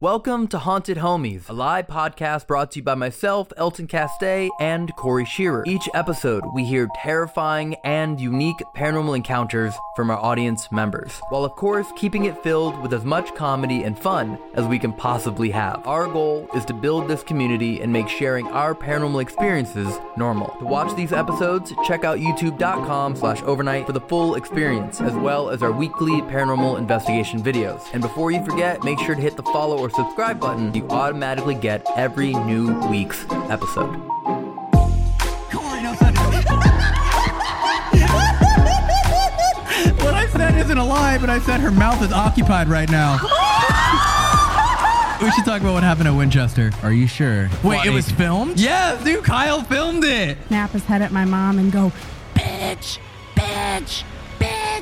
Welcome to Haunted Homies, a live podcast brought to you by myself, Elton Castee, and Corey Scherer. Each episode, we hear terrifying and unique paranormal encounters from our audience members, while of course keeping it filled with as much comedy and fun as we can possibly have. Our goal is to build this community and make sharing our paranormal experiences normal. To watch these episodes, check out youtube.com slash overnight for the full experience, as well as our weekly paranormal investigation videos. And before you forget, make sure to hit the follow or subscribe button, you automatically get every new week's episode. What I said isn't a lie, but I said her mouth is occupied right now. we should talk about what happened at Winchester. Are you sure? Wait, it was filmed? Yes, dude, Kyle filmed it. snap his head at my mom and go, bitch, bitch,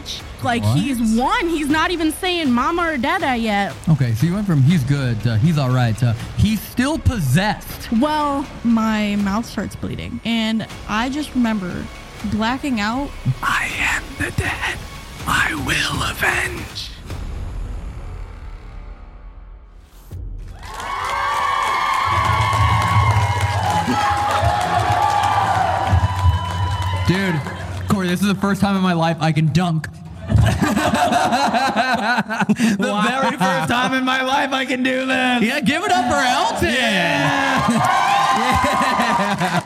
bitch. Like What? he's one. He's not even saying mama or dada yet. Okay, so you went from he's good to he's all right to he's still possessed. Well, my mouth starts bleeding, and I just remember blacking out. I am the dead. I will avenge. Dude, Corey, this is the first time in my life I can dunk. the very first time in my life I can do this. Yeah, give it up for Elton. yeah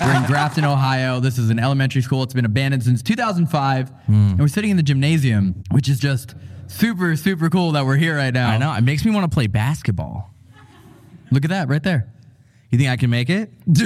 We're in Grafton, Ohio. This is an elementary school. It's been abandoned since 2005. Hmm. And we're sitting in the gymnasium, which is just super, super cool that we're here right now. I know. It makes me want to play basketball. Look at that right there. You think I can make it?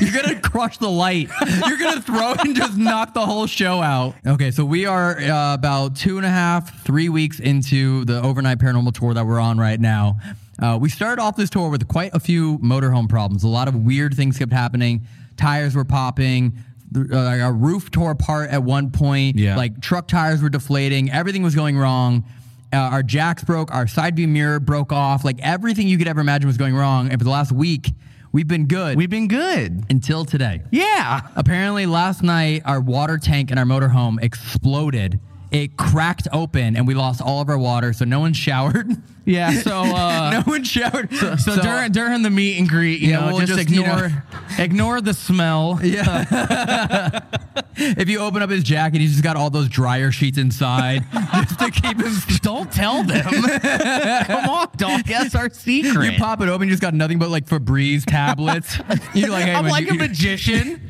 You're gonna crush the light. You're gonna throw it and just knock the whole show out. Okay, so we are uh, about two and a half, three weeks into the overnight paranormal tour that we're on right now. Uh, we started off this tour with quite a few motorhome problems. A lot of weird things kept happening. Tires were popping. Uh, our roof tore apart at one point. Yeah. Like truck tires were deflating. Everything was going wrong. Uh, our jacks broke. Our side view mirror broke off. Like everything you could ever imagine was going wrong. And for the last week, we've been good We've been good. until today. Yeah. Apparently, last night our water tank in our motorhome exploded. It cracked open and we lost all of our water, so no one showered. Yeah. So, uh, no one showered. so, during during the meet and greet, you Yeah, know, we'll just, just, you ignore know- ignore the smell. Yeah. if you open up his jacket, he's just got all those dryer sheets inside just to keep him. Don't tell them. Come on, dog. That's our secret. You pop it open, you just got nothing but like Febreze tablets. You're like, hey, I'm like you- a magician.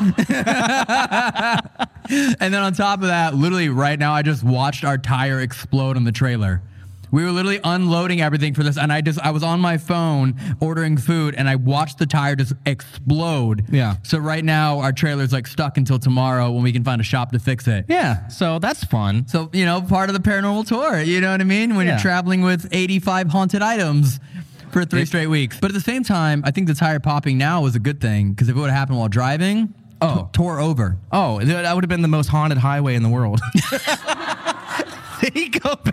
And then on top of that, literally right now, I just watched our tire explode on the trailer. We were literally unloading everything for this, and I just I was on my phone ordering food, and I watched the tire just explode. Yeah. So right now, our trailer's like stuck until tomorrow when we can find a shop to fix it. yeah. So that's fun. So you know, part of the paranormal tour. You know what I mean? When Yeah. you're traveling with 85 haunted items for three straight weeks. But at the same time, I think the tire popping now was a good thing because if it would have happened while driving, Oh. t- tore over. Oh, that would have been the most haunted highway in the world. Think about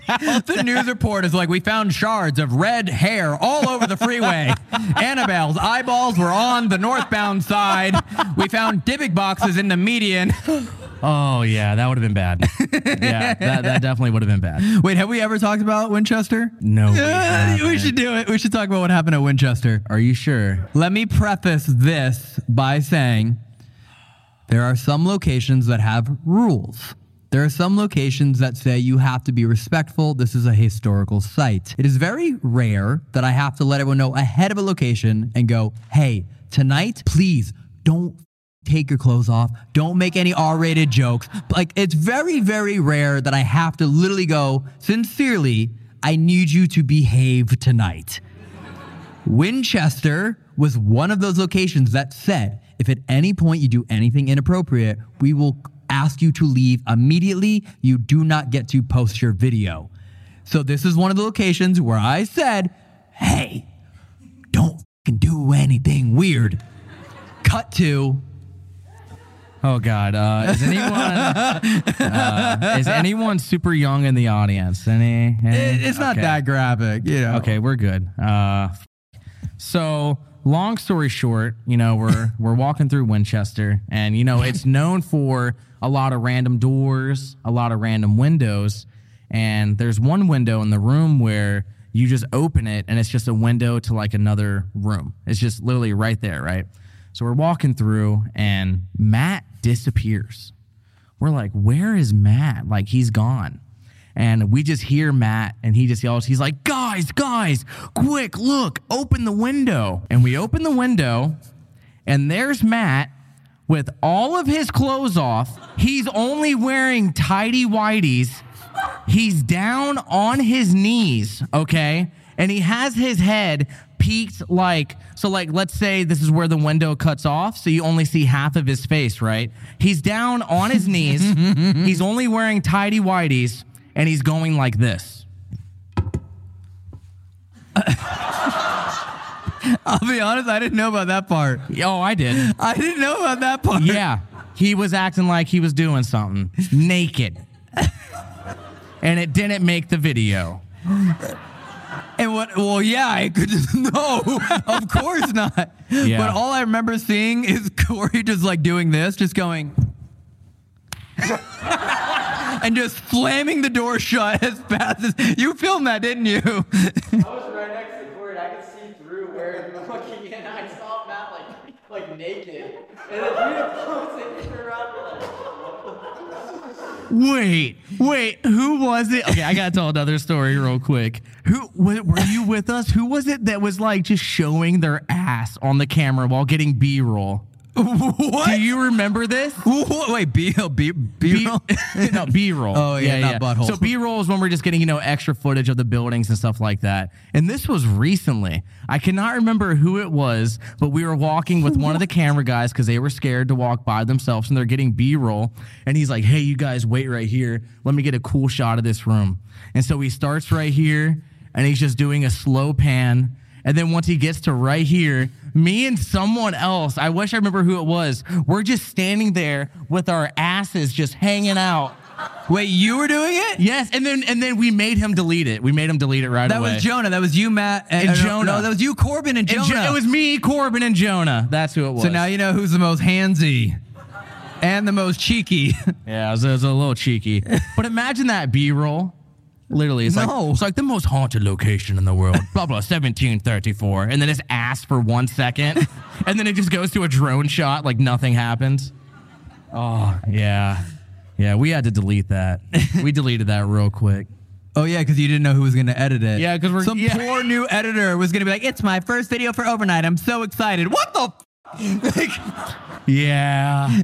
The news report is like we found shards of red hair all over the freeway. Annabelle's eyeballs were on the northbound side. We found Dybbuk boxes in the median. Oh yeah, that would have been bad. yeah, that, that definitely would have been bad. Wait, have we ever talked about Winchester? No, we we should do it. We should talk about what happened at Winchester. Are you sure? Let me preface this by saying there are some locations that have rules. There are some locations that say you have to be respectful. This is a historical site. It is very rare that I have to let everyone know ahead of a location and go, hey, tonight, please don't take your clothes off. Don't make any R rated jokes. Like, it's very, very rare that I have to literally go, sincerely, I need you to behave tonight. Winchester was one of those locations that said if at any point you do anything inappropriate, we will ask you to leave immediately. You do not get to post your video. So this is one of the locations where I said, hey, don't do anything weird. Cut to, Oh God, uh, is anyone uh, is anyone super young in the audience? Any? any? it- it's not Okay. that graphic, you know. Okay, we're good. Uh, so long story short, you know, we're we're walking through Winchester, and you know, it's known for a lot of random doors, a lot of random windows, and there's one window in the room where you just open it, and it's just a window to like another room. It's just literally right there, right? So we're walking through, and Matt disappears. We're like, where is Matt? Like he's gone. And we just hear Matt and he just yells, he's like, guys, guys, quick, look, open the window. And we open the window and there's Matt with all of his clothes off. He's only wearing tidy whities. He's down on his knees, okay? And he has his head peaked like, so like, let's say this is where the window cuts off. So you only see half of his face, right? He's down on his knees. he's only wearing tidy whities and he's going like this. I'll be honest, I didn't know about that part. Oh, I did. I didn't know about that part. Yeah. He was acting like he was doing something naked. and it didn't make the video. And what? Well, yeah, I could just no, of course not. Yeah. But all I remember seeing is Corey just like doing this, just going, and just slamming the door shut as fast as you filmed that, didn't you? I was right next to Corey and I could see through where he was looking and I saw Matt like like naked. And then you close it, around and you're like, Wait, wait, who was it? Okay, I gotta tell another story real quick. Who were you with us? Who was it that was like just showing their ass on the camera while getting B roll? What? Do you remember this? What? Wait, B B B. B, no, B roll. Oh, yeah, not butthole. So B roll is when we're just getting, you know, extra footage of the buildings and stuff like that. And this was recently. I cannot remember who it was, but we were walking with one of the camera guys because they were scared to walk by themselves and they're getting B roll. And he's like, hey, you guys wait right here. Let me get a cool shot of this room. And so he starts right here and he's just doing a slow pan. And then once he gets to right here, me and someone else, I wish I remember who it was, we're just standing there with our asses just hanging out. Wait, you were doing it? Yes, and then and then we made him delete it. We made him delete it right That away. That was Jonah. That was you, Matt, And uh, no, Jonah. No, that was you, Corbin, and And Jonah. Jo- it was me, Corbin, and Jonah. That's who it was. so now you know who's the most handsy and the most cheeky. yeah, it was, it was a little cheeky. but imagine that B roll. Literally, it's No. like it's like the most haunted location in the world. blah blah, seventeen thirty four, and then it's ass for one second, and then it just goes to a drone shot like nothing happens. Oh yeah, yeah. We had to delete that. we deleted that real quick. Oh yeah, because you didn't know who was going to edit it. Yeah, 'cause we're- some yeah. poor new editor was going to be like, "It's my first video for overnight. I'm so excited." What the? Like, Yeah,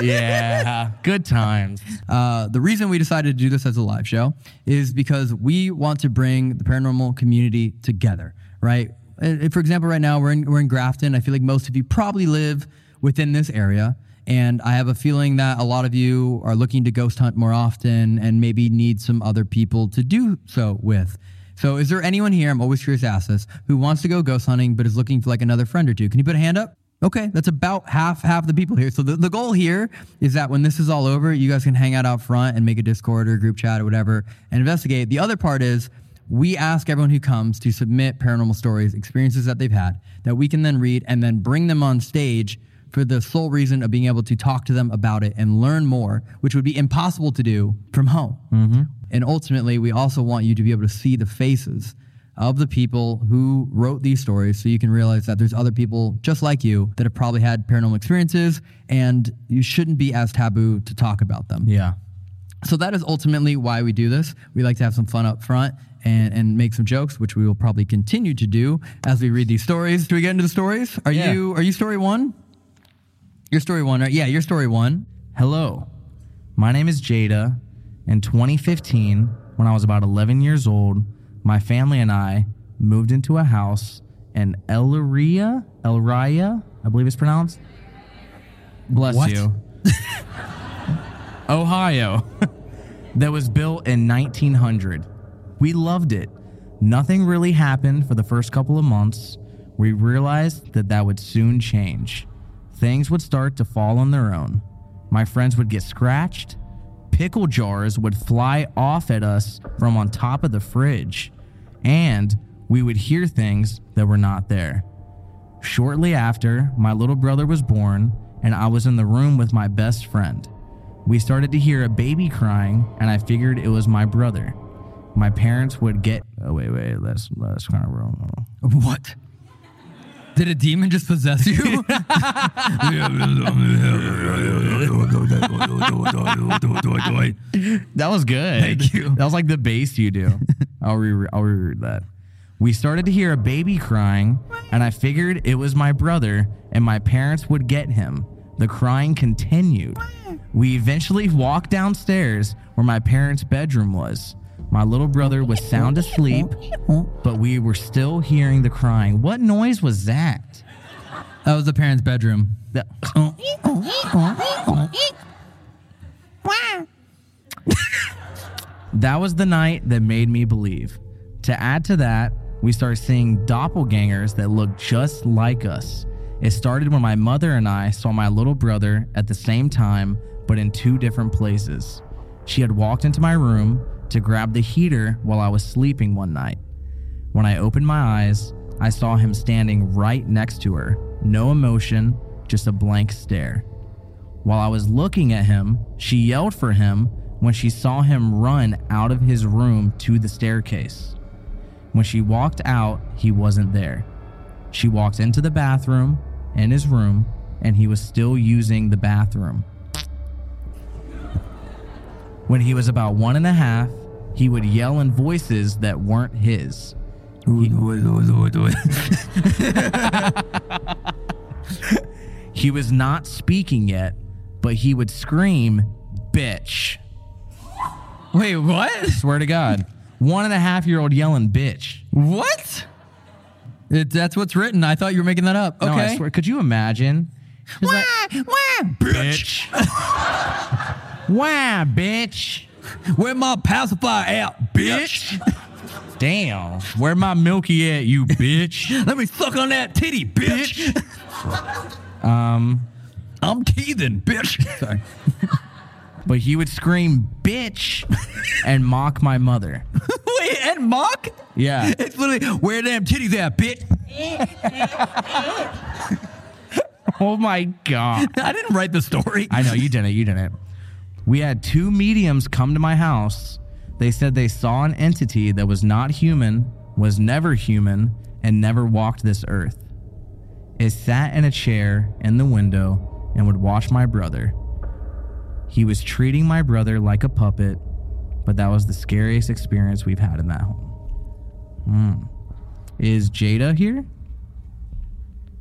yeah. Good times. uh, the reason we decided to do this as a live show is because we want to bring the paranormal community together, right? For example, right now we're in we're in Grafton. I feel like most of you probably live within this area. And I have a feeling that a lot of you are looking to ghost hunt more often and maybe need some other people to do so with. So, is there anyone here? I'm always curious to ask this who wants to go ghost hunting but is looking for like another friend or two? Can you put a hand up? Okay, that's about half half the people here. So the, the goal here is that when this is all over, you guys can hang out out front and make a Discord or group chat or whatever and investigate. The other part is we ask everyone who comes to submit paranormal stories, experiences that they've had, that we can then read and then bring them on stage for the sole reason of being able to talk to them about it and learn more, which would be impossible to do from home. Mm-hmm. And ultimately, we also want you to be able to see the faces of the people who wrote these stories so you can realize that there's other people just like you that have probably had paranormal experiences and you shouldn't be as taboo to talk about them. Yeah. So that is ultimately why we do this. We like to have some fun up front and, and make some jokes, which we will probably continue to do as we read these stories. Do we get into the stories? Are Yeah. you are you story one? You're story one, right? Yeah, you're story one. Hello, my name is Jada. In 2015, when I was about 11 years old, my family and I moved into a house in Elria, Elraya, I believe it's pronounced. Bless What? you. Ohio, that was built in 1900. We loved it. Nothing really happened for the first couple of months. We realized that that would soon change. Things would start to fall on their own. My friends would get scratched. Pickle jars would fly off at us from on top of the fridge. And we would hear things that were not there. Shortly after, my little brother was born, and I was in the room with my best friend. We started to hear a baby crying, and I figured it was my brother. My parents would get. Oh wait, wait. Let's let's kind of roll. What? Did a demon just possess you? That was good. Thank you. That was like the bass you do. I'll re I'll reread that. We started to hear a baby crying, and I figured it was my brother, and my parents would get him. The crying continued. We eventually walked downstairs where my parents' bedroom was. My little brother was sound asleep, but we were still hearing the crying. What noise was that? that was the parents' bedroom. The- That was the night that made me believe. To add to that, we started seeing doppelgangers that looked just like us. It started when my mother and I saw my little brother at the same time, but in two different places. She had walked into my room to grab the heater while I was sleeping one night. When I opened my eyes, I saw him standing right next to her. No emotion, just a blank stare. While I was looking at him, she yelled for him when she saw him run out of his room to the staircase. When she walked out, he wasn't there. She walked into the bathroom in his room, and he was still using the bathroom. When he was about one and a half, he would yell in voices that weren't his. He was not speaking yet, but he would scream, bitch. Wait, what? Swear to God. One and a half year old yelling, bitch. What? It, that's what's written. I thought you were making that up. Okay. No, I swear. Could you imagine? He's like, bitch. wow, bitch. Where my pacifier at, bitch? Damn. Where my milky at, you bitch? Let me suck on that titty, bitch. um, I'm teething, bitch. Sorry. But he would scream, bitch, and mock my mother. Wait, and mock? Yeah. It's literally where them titties at, bitch. Oh my God. I didn't write the story. I know you didn't. You didn't. We had two mediums come to my house. They said they saw an entity that was not human, was never human, and never walked this earth. It sat in a chair in the window and would watch my brother. He was treating my brother like a puppet, but that was the scariest experience we've had in that home. Hmm. Is Jada here?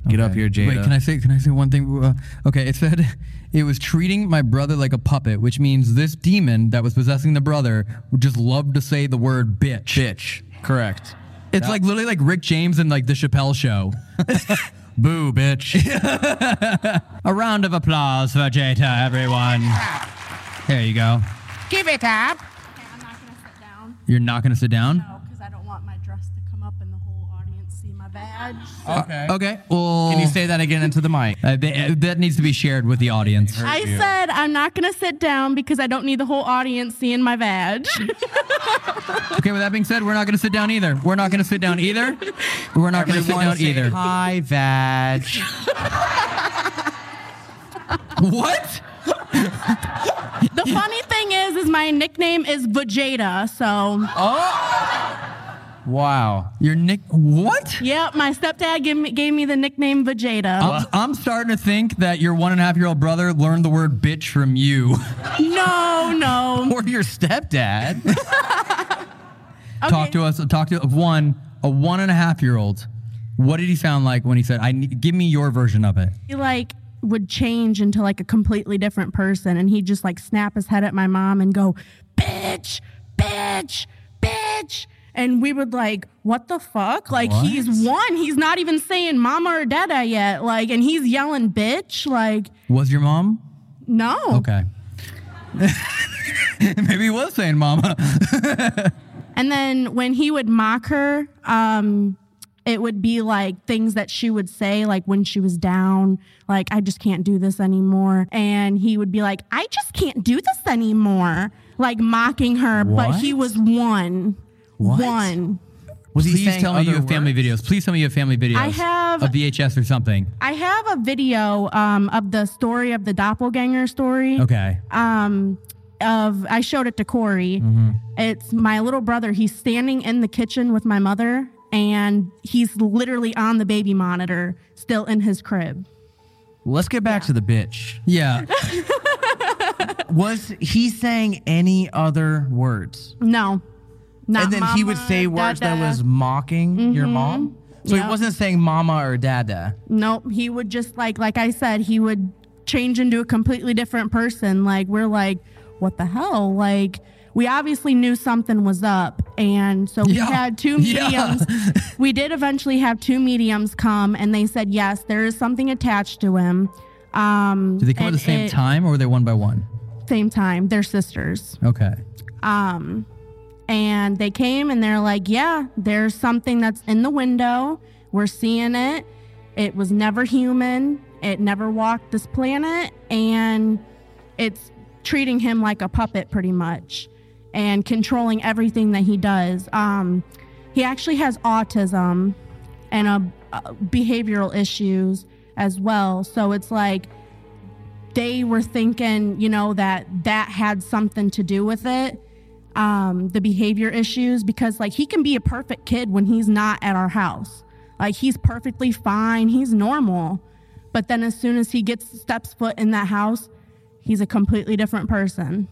Get up here, Jada. Wait, can I say can I say one thing? Uh, okay, it said it was treating my brother like a puppet, which means this demon that was possessing the brother would just love to say the word bitch. Bitch. Correct. It's like literally like Rick James and like the Chappelle show. Boo, bitch. a round of applause for Jada, everyone. There you go. Give it up. I'm not gonna sit down. You're not gonna sit down? My. Okay. Okay. Well, Can you say that again into the mic? uh, th- uh, that needs to be shared with the audience. I said I'm not gonna sit down because I don't need the whole audience seeing my badge. Okay. With that being said, we're not gonna sit down either. We're not gonna sit down either. We're not gonna sit down either. Hi, Vag. What? The funny thing is, is my nickname is Vegeta. So, Wow. Your nick? What? yep, my stepdad gave me, gave me the nickname Vegeta. I'm, I'm starting to think that your one and a half year old brother learned the word bitch from you. No, no. Or your stepdad. Talk to us. Talk to one a one and a half year old. What did he sound like when he said, "I need, give me your version of it"? He like would change into like a completely different person, and he'd just like snap his head at my mom and go, "Bitch, bitch, bitch." And we would like, what the fuck? Like he's one. He's not even saying mama or dada yet. Like, and he's yelling bitch. Like, Was your mom no. okay? Maybe he was saying "mama." And then when he would mock her, um, it would be like things that she would say, like when she was down, like, I just can't do this anymore. And he would be like, I just can't do this anymore, like mocking her. But he was one. What? One. Was he Please saying tell me you other have family words? videos. Please tell me you have family videos. I have- a VHS or something. I have a video um, of the story of the doppelganger story. Okay. um of I showed it to Corey. It's my little brother. He's standing in the kitchen with my mother and he's literally on the baby monitor still in his crib. Let's get back to the bitch. Yeah. Was he saying any other words? No. Not and then he would say words that was mocking your mom? So Yep. he wasn't saying mama or dada. Nope. He would just like like I said, he would change into a completely different person. Like we're like, what the hell? Like we obviously knew something was up. And so we Yeah. had two Yeah. mediums. we did eventually have two mediums come and they said, yes, there is something attached to him. Um Did they come at the same it- time or were they one by one? Same time. They're sisters. Okay. Um, and they came and they're like, yeah, there's something that's in the window. We're seeing it. It was never human. It never walked this planet. And it's treating him like a puppet pretty much and controlling everything that he does. Um, he actually has autism and a, uh, behavioral issues as well. So it's like, they were thinking, you know, that that had something to do with it, um, the behavior issues, because like he can be a perfect kid when he's not at our house. Like he's perfectly fine, he's normal. But then as soon as he gets steps foot in that house, he's a completely different person.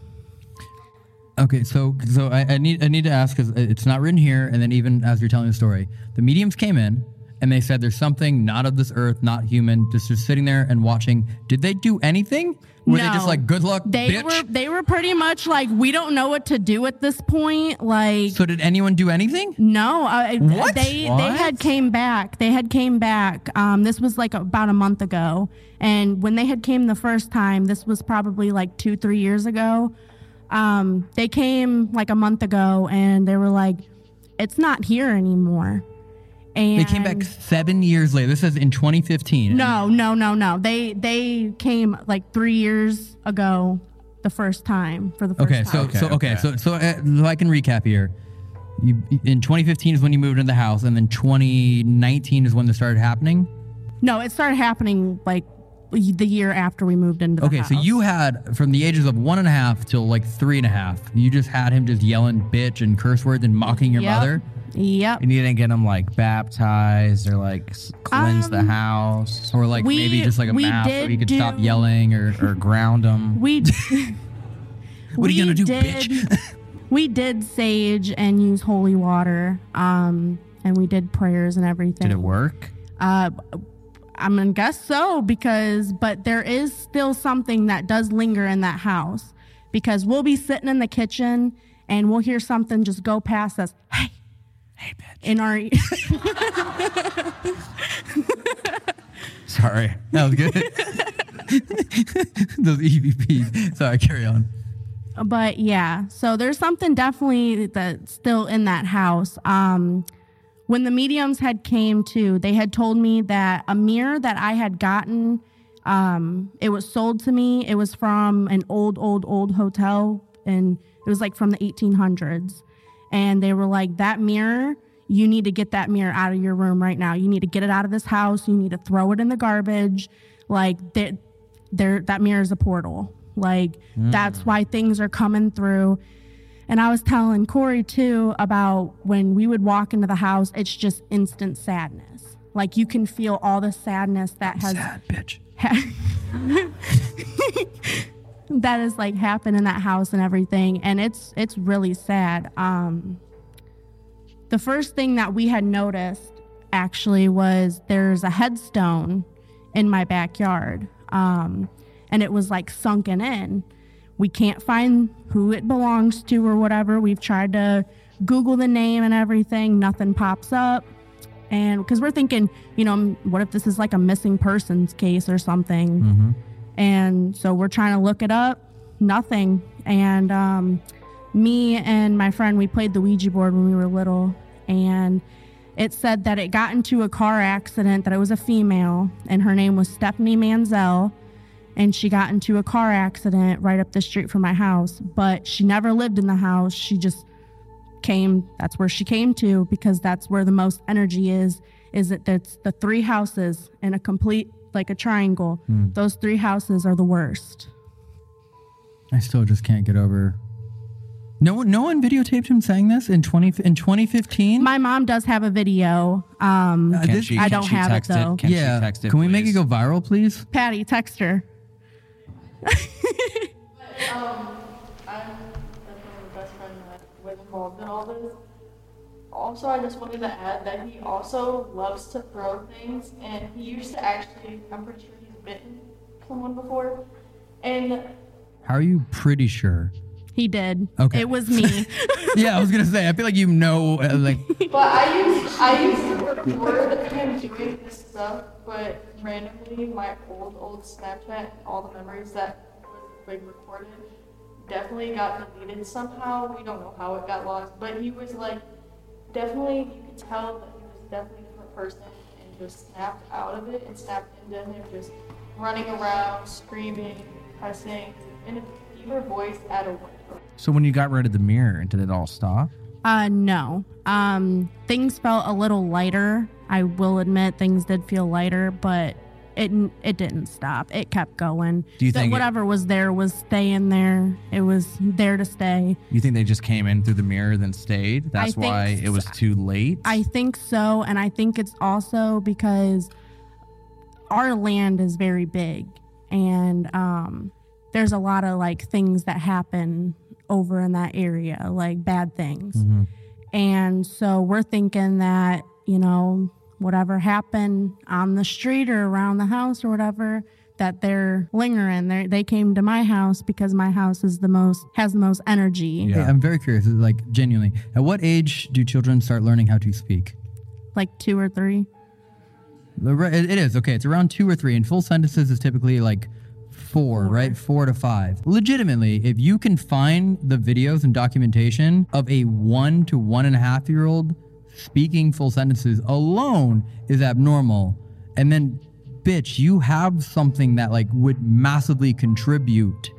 Okay, so so I, I need I need to ask because it's not written here, and then even as you're telling the story, the mediums came in and they said there's something not of this earth, not human, just just sitting there and watching. Did they do anything? Were they just No. like good luck, They bitch? were they were pretty much like we don't know what to do at this point. Like so did anyone do anything? No, I, What? they they had came back. They had came back. Um, this was like about a month ago, and when they had came the first time, this was probably like two three years ago. Um, they came like a month ago, and they were like, "It's not here anymore." And They came back seven years later. This is in 2015. No, no, no, no. They they came like three years ago, the first time for the first Okay, so time. so okay, so so uh, if I can recap here. You in 2015 is when you moved into the house, and then 2019 is when this started happening. no, it started happening like the year after we moved into the house. Okay, house. so you had from the ages of one and a half till like three and a half, you just had him just yelling bitch and curse words and mocking your Yep. mother. Yep. And you didn't get him like baptized or like cleanse the Um, house Or like We- maybe just like a mask so he could stop yelling or, or ground him. We What are you gonna do, did, bitch? we did sage and use holy water, um, and we did prayers and everything. Did it work? Uh, I'm gonna guess so because, but there is still something that does linger in that house because we'll be sitting in the kitchen and we'll hear something just go past us. Hey, Hey, bitch. in our Sorry. that was good. Those EVPs. Sorry, carry on. but yeah so there's something definitely that's still in that house um when the mediums had came to they had told me that a mirror that i had gotten um it was sold to me it was from an old old old hotel and it was like from the 1800s and they were like that mirror you need to get that mirror out of your room right now you need to get it out of this house you need to throw it in the garbage like they, there that mirror is a portal. Like mm. that's why things are coming through. And I was telling Corey too about when we would walk into the house, it's just instant sadness. Like you can feel all the sadness that has Sad bitch. that has like happened in that house and everything and it's it's really sad. Um the first thing that we had noticed actually was there's a headstone in my backyard um and it was like sunken in. We can't find who it belongs to or whatever. We've tried to google the name and everything. Nothing pops up. And because we're thinking you know what if this is like a missing persons case or something and so we're trying to look it up. Nothing. And um, me and my friend we played the ouija board when we were little. And it said that it got into a car accident that it was a female and her name was stephanie manzel and she got into a car accident right up the street from my house. But she never lived in the house. She just came that's where she came to because that's where the most energy is is that that's the three houses in a complete like a triangle those three houses are the worst I still just can't get over. No one, no one videotaped him saying this in twenty in twenty fifteen. my mom does have a video um Uh, Can this- she, I don't she have it, text though. Can yeah, she text it? can we make it go viral, please? patty text her Um, I'm definitely the best friend that was involved in all this. Also, I just wanted to add that he also loves to throw things, and he used to actually, I'm pretty sure he's bitten someone before. And How are you pretty sure? he did Okay. it was me yeah, I was gonna say. I feel like you know, uh, like But I used I used to record him doing this stuff, but randomly my old old Snapchat, all the memories that was like recorded, definitely got deleted somehow. We don't know how it got lost, but he was like definitely you could tell that he was definitely a different person and just snapped out of it and snapped into him just running around, screaming, cussing, in a fever voice at a window. So when you got rid of the mirror, did it all stop? uh no um things felt a little lighter i will admit things did feel lighter but it it didn't stop. It kept going. Do you That think it- whatever was there was staying there. It was there to stay. You think they just came in through the mirror then stayed? That's why it was too late. I think so, and I think it's also because our land is very big, and um, there's a lot of like things that happen over in that area, like bad things, and so we're thinking that you know whatever happened on the street or around the house or whatever that they're lingering they they came to my house because my house is the most has the most energy Hey, I'm very curious. Like genuinely, at what age do children start learning how to speak? like two or three The re- It it is okay. It's around two or three, and full sentences is typically like four, right? Four to five. Legitimately, if you can find the videos and documentation of a one to one and a half year old speaking full sentences alone is abnormal, and then, bitch, you have something that like would massively contribute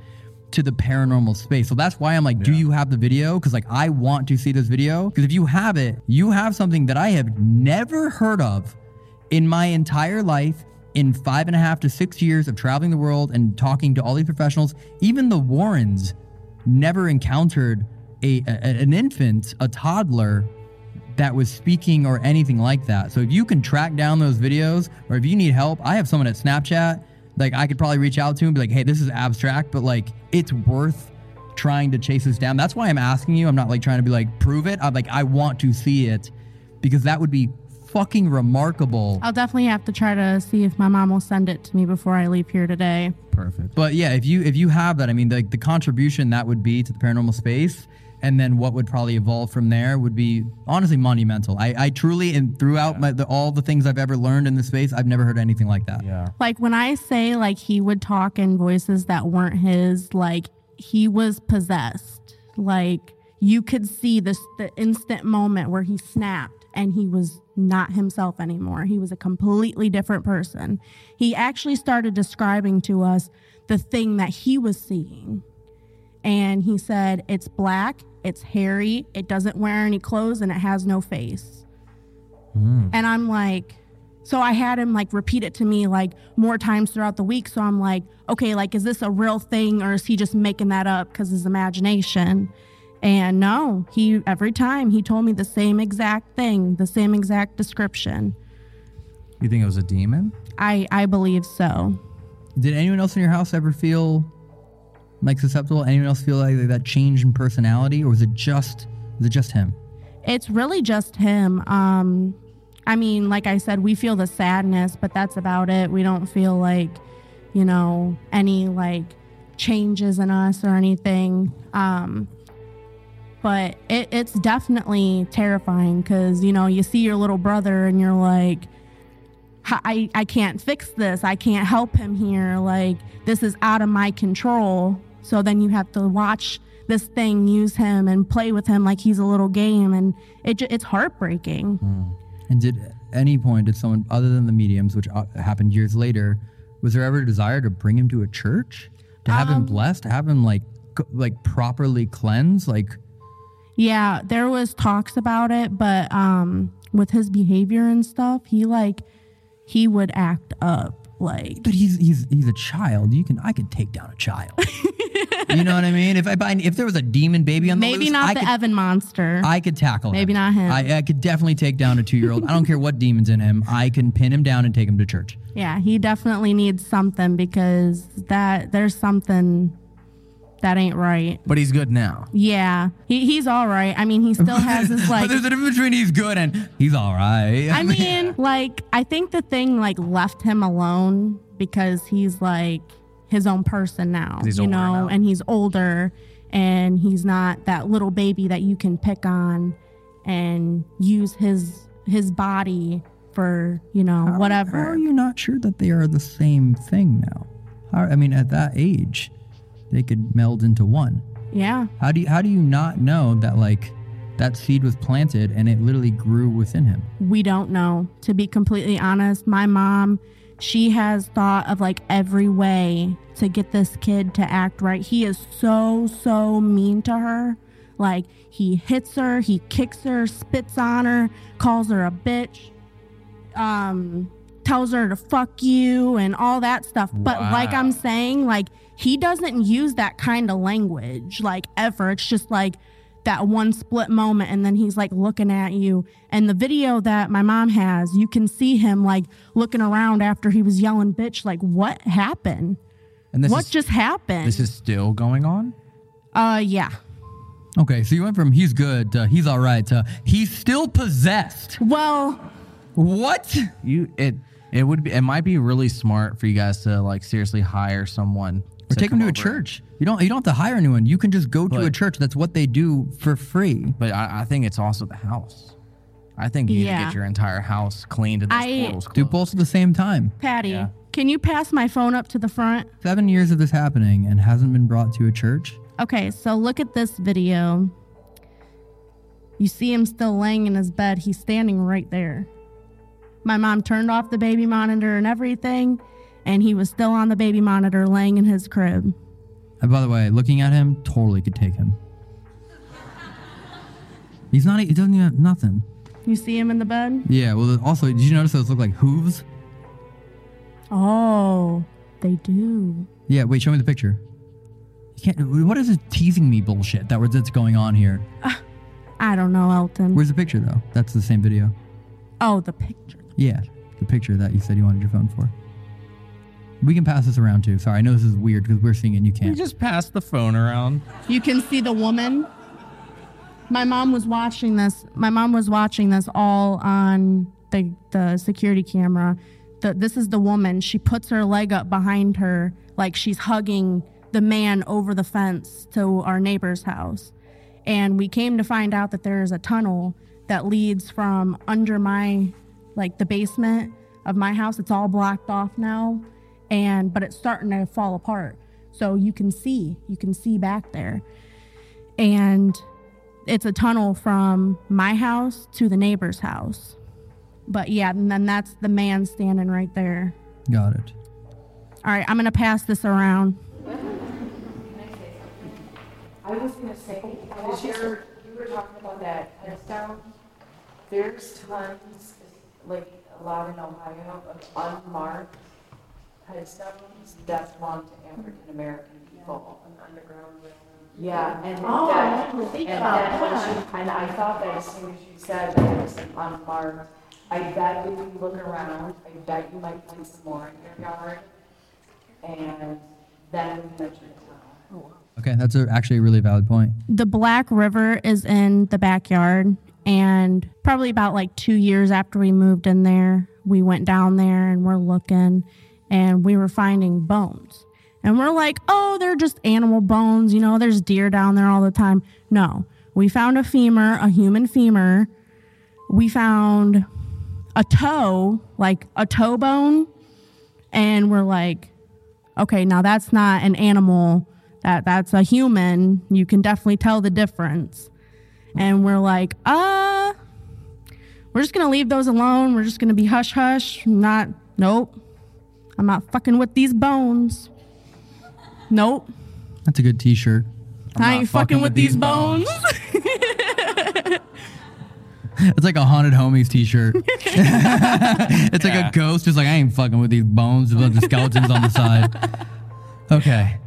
to the paranormal space. So that's why I'm like, do you have the video? Because like I want to see this video. Because if you have it, you have something that I have never heard of in my entire life. In five and a half to six years of traveling the world and talking to all these professionals, even the Warrens never encountered a, a an infant, a toddler that was speaking or anything like that. So if you can track down those videos or if you need help, I have someone at Snapchat like I could probably reach out to and be like, "Hey, this is abstract, but like it's worth trying to chase this down." That's why I'm asking you. I'm not like trying to be like prove it. I'm like I want to see it because that would be fucking remarkable. I'll definitely have to try to see if my mom will send it to me before I leave here today. Perfect. But yeah, if you if you have that, I mean, the the contribution that would be to the paranormal space, and then what would probably evolve from there would be honestly monumental. I, I truly and throughout my, the, all the things I've ever learned in the space, I've never heard anything like that. Yeah. Like when I say like he would talk in voices that weren't his, like he was possessed. Like you could see this the instant moment where he snapped and he was not himself anymore. He was a completely different person. He actually started describing to us the thing that he was seeing. And he said, It's black, it's hairy, it doesn't wear any clothes, and it has no face. Hmm. And I'm like, So I had him like repeat it to me like more times throughout the week. So I'm like, okay, like, is this a real thing or is he just making that up because his imagination? And no, he every time he told me the same exact thing, the same exact description. You think it was a demon? I I believe so. Did anyone else in your house ever feel like susceptible? Anyone else feel like that change in personality, or was it just was it just him? It's really just him. Um, I mean, like I said, we feel the sadness, but that's about it. We don't feel like, you know, any like changes in us or anything. Um, but it, it's definitely terrifying because you know you see your little brother and you're like I, I can't fix this i can't help him here like this is out of my control so then you have to watch this thing use him and play with him like he's a little game. And it, it's heartbreaking. And did at any point did someone other than the mediums, which uh, happened years later, was there ever a desire to bring him to a church, to have him blessed, to have him like c- like properly cleansed, like Yeah, there was talks about it, but um with his behavior and stuff, he like he would act up like But he's he's he's a child. You can I could take down a child. you know what I mean? If I find if there was a demon baby on the maybe loose, not I the could, Evan monster. I could tackle Maybe him. not him. I, I could definitely take down a two year old. I don't care what demons in him. I can pin him down and take him to church. yeah, he definitely needs something because that there's something that ain't right. But he's good now. Yeah, he he's all right. I mean, he still has his like. but there's a difference between he's good and he's all right. I mean, like I think the thing like left him alone because he's like his own person now, He's you know, now. and he's older and he's not that little baby that you can pick on and use his his body for, you know, How whatever. are you not sure that they are the same thing now? How, I mean, at that age, they could meld into one. yeah. How do you how do you not know that like that seed was planted and it literally grew within him? we don't know to be completely honest my mom she has thought of like every way to get this kid to act right he is so so mean to her like he hits her he kicks her spits on her calls her a bitch um tells her to fuck you and all that stuff but like i'm saying like he doesn't use that kind of language like ever it's just like that one split moment and then he's like looking at you and the video that my mom has you can see him like looking around after he was yelling bitch like what happened And this what is just happened this is still going on. uh yeah Okay, so you went from he's good to he's all right to he's still possessed. well What? You it it would be it might be really smart for you guys to like seriously hire someone Or take him come to a over. church. You don't you don't have to hire anyone. You can just go to a church. That's what they do for free. But I, I think it's also the house. I think you need to Yeah. get your entire house cleaned and those I- portals Do closed. both at the same time. patty Yeah. can you pass my phone up to the front Seven years of this happening and hasn't been brought to a church. Okay, so look at this video. You see him still laying in his bed. He's standing right there. My mom turned off the baby monitor and everything, and he was still on the baby monitor laying in his crib. And by the way, looking at him, totally could take him. He's not. He doesn't even have nothing. You see him in the bed? Yeah. Well, also, did you notice those look like hooves? Oh, they do. Yeah. Wait. Show me the picture. You can't. What is this teasing me bullshit that was that's going on here? Uh, I don't know, Elton. Where's the picture though? That's the same video. oh, the picture. Yeah, the picture that you said you wanted your phone for. We can pass this around too. Sorry, I know this is weird because we're seeing it and you You can't. You just pass the phone around. You can see the woman. My mom was watching this. My mom was watching this all on the the security camera. The, this is the woman. She puts her leg up behind her like she's hugging the man over the fence to our neighbor's house. And we came to find out that there is a tunnel that leads from under my like the basement of my house. It's all blocked off now and but it's starting to fall apart. So you can see, you can see back there. And it's a tunnel from my house to the neighbor's house. But yeah, and then that's the man standing right there. Got it. All right, I'm gonna pass this around. I was gonna say, because you're, you were talking about that headstone, there's tons, like, a lot in Ohio, of unmarked headstones that belong to African American people. An Underground railroad. Yeah, and Oh, I that, didn't think and about that, when that. she- and I thought that as soon as you said that it was unmarked, I bet if you look around, I bet you might find some more in your yard. And then we mentioned town. Oh, okay, that's a, actually a really valid point. the Black River is in the backyard, and probably about like two years after we moved in there, we went down there and we're looking, and we were finding bones. And we're like, oh, they're just animal bones, you know, there's deer down there all the time. No, we found a femur, a human femur. We found a toe, like a toe bone, and we're like, okay, now that's not an animal. That that's a human. You can definitely tell the difference. And we're like, uh, we're just gonna leave those alone. We're just gonna be hush hush. Not, nope. I'm not fucking with these bones. Nope. That's a good T-shirt. I ain't fucking, with, these bones. It's like a haunted homies T-shirt. it's like a ghost, just like I ain't fucking with these bones. With a bunch of skeletons on the side. Okay.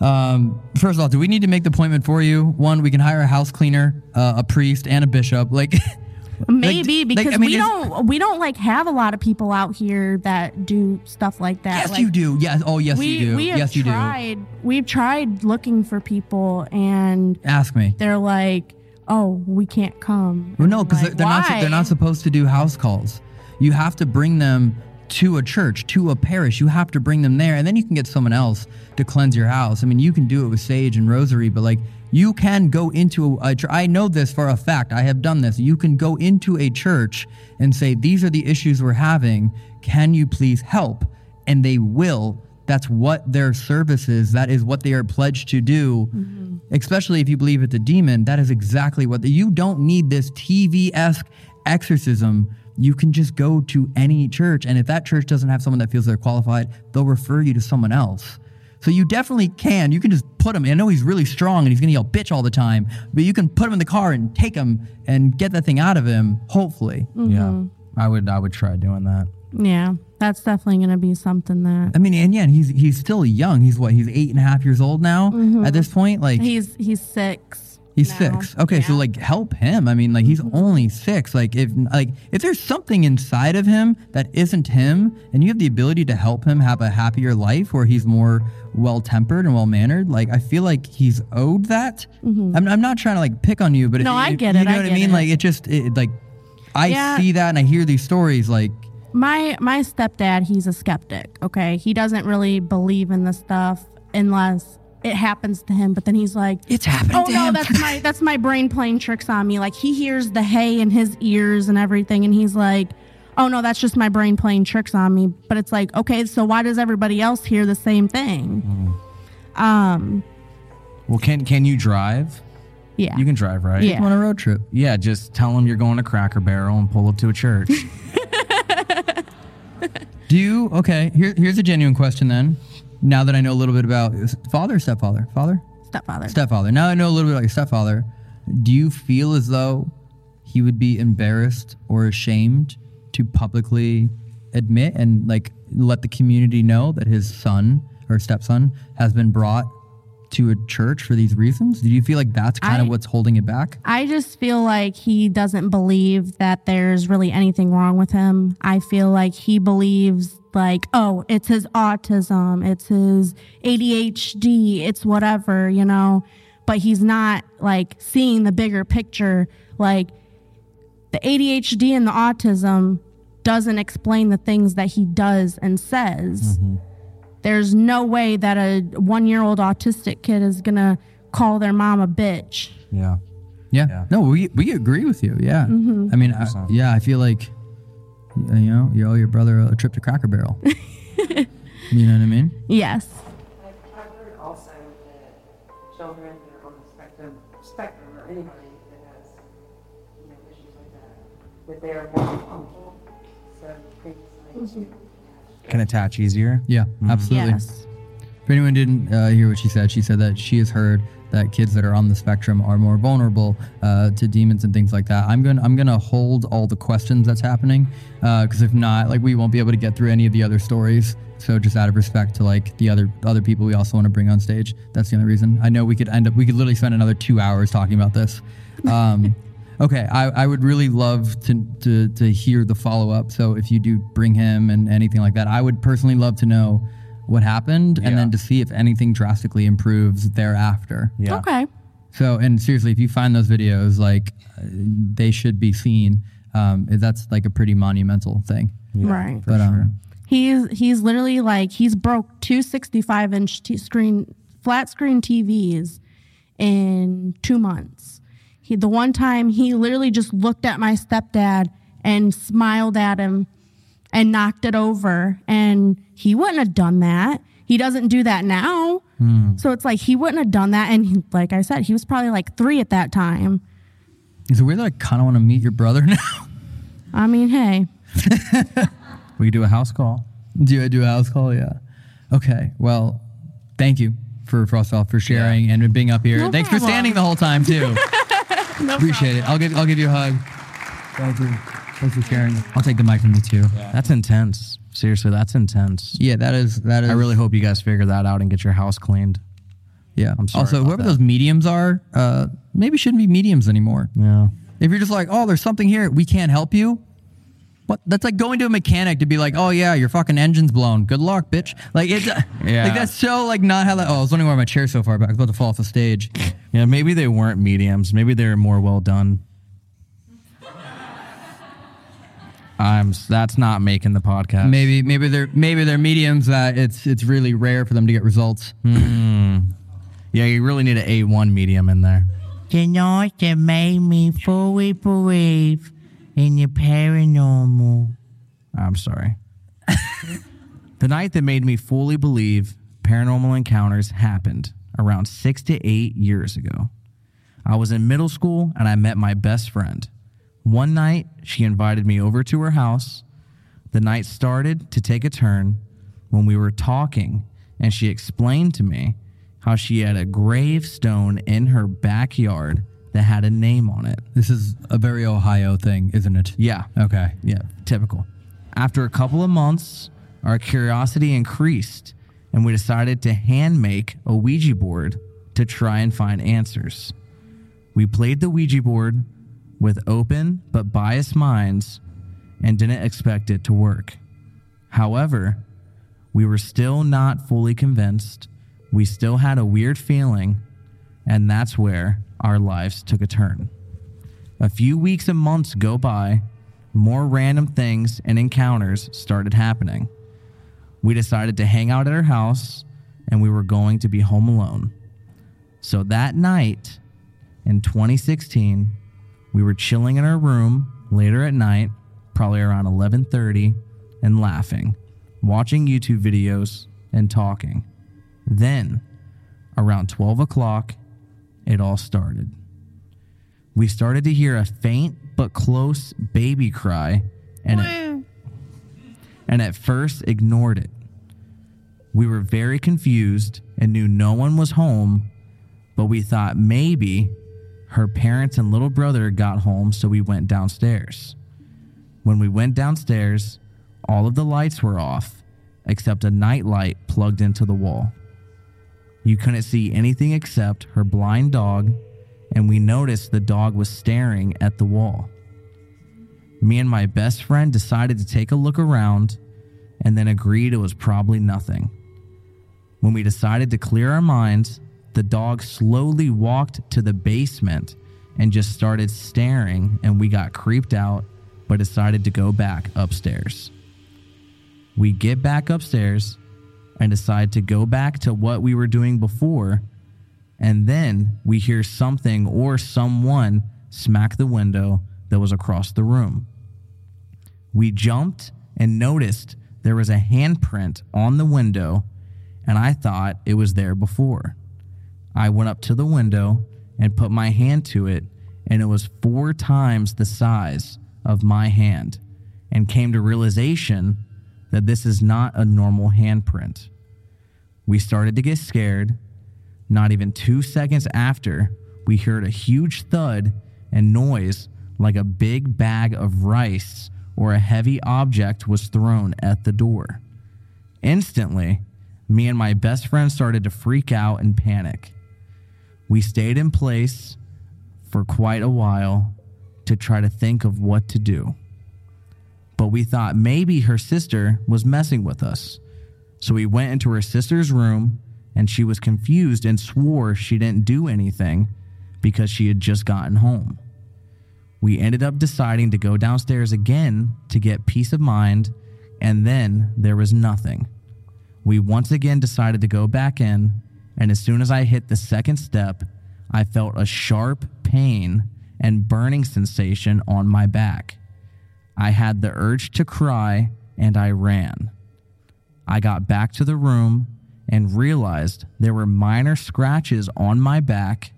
Um, first of all, do we need to make the appointment for you? One, we can hire a house cleaner, uh, a priest, and a bishop. Like, Maybe like, because I mean, we don't we don't like have a lot of people out here that do stuff like that. yes, Like, you do. Yes. Oh, yes, we you do. we have yes, you do. tried we've tried looking for people and Ask me. they're like, oh, we can't come. Well, no, because like, they're, they're not. They're not supposed to do house calls. You have to bring them to a church, to a parish. You have to bring them there, and then you can get someone else to cleanse your house. I mean, you can do it with sage and rosary, but like you can go into a church. I know this for a fact. I have done this. You can go into a church and say, "These are the issues we're having. Can you please help?" And they will. That's what their service is. That is what they are pledged to do. Mm-hmm. Especially if you believe it's a demon, that is exactly what you don't need this TV esque exorcism. You can just go to any church, and if that church doesn't have someone that feels they're qualified, they'll refer you to someone else. So you definitely can. You can just put him. I know he's really strong and he's gonna yell bitch all the time, but you can put him in the car and take him and get that thing out of him. Hopefully. Mm-hmm. Yeah, I would. I would try doing that. Yeah, that's definitely gonna be something that I mean, and yeah, he's he's still young. He's what? He's eight and a half years old now at this point. Like he's he's six. He's now. six. Okay, so like help him. I mean, like he's only six. Like if like if there's something inside of him that isn't him, and you have the ability to help him have a happier life where he's more well tempered and well mannered, like I feel like he's owed that. I'm, I'm not trying to like pick on you, but Mm-hmm. No, it, I it- You know I what I mean? it. Like it just it, like I Yeah. see that and I hear these stories. Like my my stepdad he's a skeptic okay he doesn't really believe in the stuff unless it happens to him but then he's like it's happening oh to no him. that's my that's my brain playing tricks on me like he hears the hay in his ears and everything and he's like oh no that's just my brain playing tricks on me but it's like okay so why does everybody else hear the same thing um Well, can can you drive? yeah You can drive, right? Yeah. on a road trip. Yeah, just tell them you're going to Cracker Barrel and pull up to a church. Do you okay? Here, here's a genuine question then. Now that I know a little bit about father stepfather, father. stepfather Stepfather. Now I know a little bit about your stepfather. Do you feel as though he would be embarrassed or ashamed to publicly admit and like let the community know that his son or stepson has been brought to a church for these reasons? Do you feel like that's kind of what's holding it back? I just feel like he doesn't believe that there's really anything wrong with him. I feel like he believes like, oh, it's his autism, it's his ADHD, it's whatever, you know. But he's not like seeing the bigger picture. Like the ADHD and the autism doesn't explain the things that he does and says. Mm-hmm. There's no way that a one year old autistic kid is gonna call their mom a bitch. yeah. Yeah. Yeah. No, we we agree with you. Yeah. Mm-hmm. I mean, I, yeah, I feel like you know you owe your brother a trip to Cracker Barrel. you know what I mean? Yes. I've, I've heard also that children that are on the spectrum, spectrum or anybody that has, you know, issues like that, that they are more punctual, so predisposed to Can attach easier. Yeah, absolutely. Yes. If anyone didn't uh, hear what she said, she said that she has heard that kids that are on the spectrum are more vulnerable uh, to demons and things like that. I'm gonna I'm gonna hold all the questions that's happening because if not, like we won't be able to get through any of the other stories. So just out of respect to like the other other people we also want to bring on stage, that's the only reason. I know we could end up we could literally spend another two hours talking about this. Um, okay, I, I would really love to to to hear the follow up. So if you do bring him and anything like that, I would personally love to know what happened and then to see if anything drastically improves thereafter. Yeah. Okay. So, and seriously, if you find those videos, like uh, they should be seen. Um, that's like a pretty monumental thing. Right. But um, He's he's literally like he's broke two 65 inch t- screen flat screen TVs in two months. He the one time he literally just looked at my stepdad and smiled at him and knocked it over, and he wouldn't have done that. He doesn't do that now. Hmm. So it's like he wouldn't have done that, and he, like I said, he was probably like three at that time. is it weird that I kind of want to meet your brother now? I mean, hey, We could do a house call. do I do a house call? Yeah. Okay. Well, thank you for off for sharing and being up here. No Thanks for standing the whole time too. Appreciate it. I'll give I'll give you a hug. Thank you. Thanks for sharing. I'll take the mic from you too. That's intense. Seriously, that's intense. Yeah, that is that is. I really hope you guys figure that out and get your house cleaned. Yeah. I'm sorry also, about whoever that. those mediums are, uh, maybe shouldn't be mediums anymore. Yeah. If you're just like, oh, there's something here, we can't help you. What? That's like going to a mechanic to be like, oh yeah, your fucking engine's blown. Good luck, bitch. Like it's, uh, Yeah. like that's so like not how that. Oh, I was wondering why my chair's so far back. I was about to fall off the stage. Yeah, maybe they weren't mediums. Maybe they were more well done. I'm. That's not making the podcast. Maybe maybe they're maybe they're mediums that it's it's really rare for them to get results. Hmm. Yeah, you really need an A1 medium in there. The night that made me fully believe in the paranormal. I'm sorry. the night that made me fully believe paranormal encounters happened around six to eight years ago. I was in middle school and I met my best friend. One night, she invited me over to her house. The night started to take a turn when we were talking, and she explained to me how she had a gravestone in her backyard that had a name on it. This is a very Ohio thing, isn't it? Yeah. Okay. Yeah, typical. After a couple of months, our curiosity increased and we decided to hand make a Ouija board to try and find answers. We played the Ouija board with open but biased minds and didn't expect it to work. However, we were still not fully convinced. We still had a weird feeling, and that's where our lives took a turn. A few weeks and months go by, more random things and encounters started happening. We decided to hang out at her house, and we were going to be home alone. So that night in 2016, we were chilling in our room later at night, probably around 11:30, and laughing, watching YouTube videos, and talking. Then, around 12 o'clock, it all started. We started to hear a faint but close baby cry, and it, and at first ignored it. We were very confused and knew no one was home, but we thought maybe her parents and little brother got home, so we went downstairs. When we went downstairs, all of the lights were off except a night light plugged into the wall. You couldn't see anything except her blind dog, and we noticed the dog was staring at the wall. Me and my best friend decided to take a look around and then agreed it was probably nothing. When we decided to clear our minds, the dog slowly walked to the basement and just started staring, and we got creeped out but decided to go back upstairs. We get back upstairs and decide to go back to what we were doing before, and then we hear something or someone smack the window that was across the room. We jumped and noticed there was a handprint on the window, and I thought it was there before. I went up to the window and put my hand to it, and it was four times the size of my hand, and came to realization that this is not a normal handprint. We started to get scared. Not even two seconds after, we heard a huge thud and noise like a big bag of rice or a heavy object was thrown at the door. Instantly, me and my best friend started to freak out and panic. We stayed in place for quite a while to try to think of what to do. But we thought maybe her sister was messing with us. So we went into her sister's room and she was confused and swore she didn't do anything because she had just gotten home. We ended up deciding to go downstairs again to get peace of mind, and then there was nothing. We once again decided to go back in, and as soon as I hit the second step, I felt a sharp pain and burning sensation on my back. I had the urge to cry and I ran. I got back to the room and realized there were minor scratches on my back,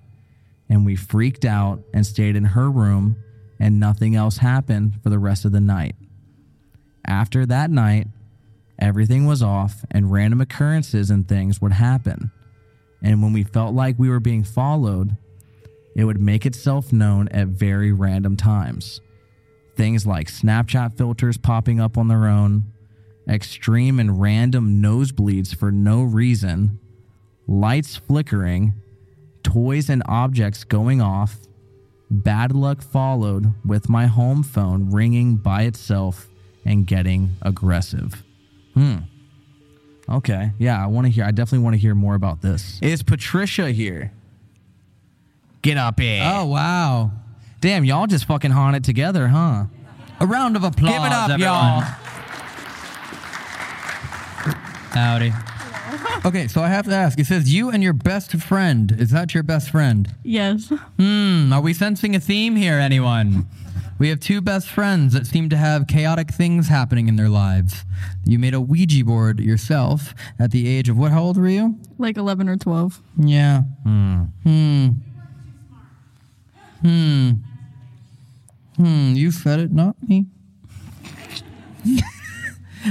and we freaked out and stayed in her room, and nothing else happened for the rest of the night. After that night, everything was off, and random occurrences and things would happen. And when we felt like we were being followed, it would make itself known at very random times. Things like Snapchat filters popping up on their own, extreme and random nosebleeds for no reason, lights flickering, toys and objects going off, bad luck followed with my home phone ringing by itself and getting aggressive. Hmm. Okay. Yeah, I want to hear. I definitely want to hear more about this. Is Patricia here? Get up here. Oh wow! Damn, y'all just fucking haunted together, huh? A round of applause. Give it up, everyone. y'all. Howdy. Okay, so I have to ask. It says you and your best friend. Is that your best friend? Yes. Hmm. Are we sensing a theme here, anyone? We have two best friends that seem to have chaotic things happening in their lives. You made a Ouija board yourself at the age of what? How old were you? Like 11 or 12. Yeah. Hmm. Hmm. Hmm. Hmm. You said it, not me.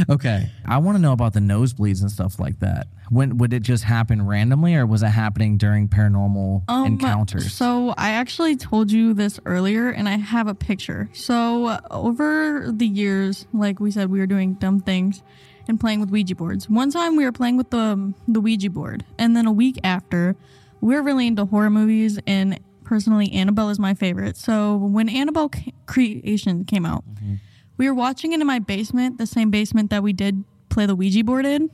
okay. I want to know about the nosebleeds and stuff like that. When would it just happen randomly, or was it happening during paranormal Um, encounters? So I actually told you this earlier, and I have a picture. So uh, over the years, like we said, we were doing dumb things and playing with Ouija boards. One time we were playing with the the Ouija board, and then a week after, we were really into horror movies, and personally, Annabelle is my favorite. So when Annabelle ca- Creation came out, mm-hmm. we were watching it in my basement, the same basement that we did play the Ouija board in.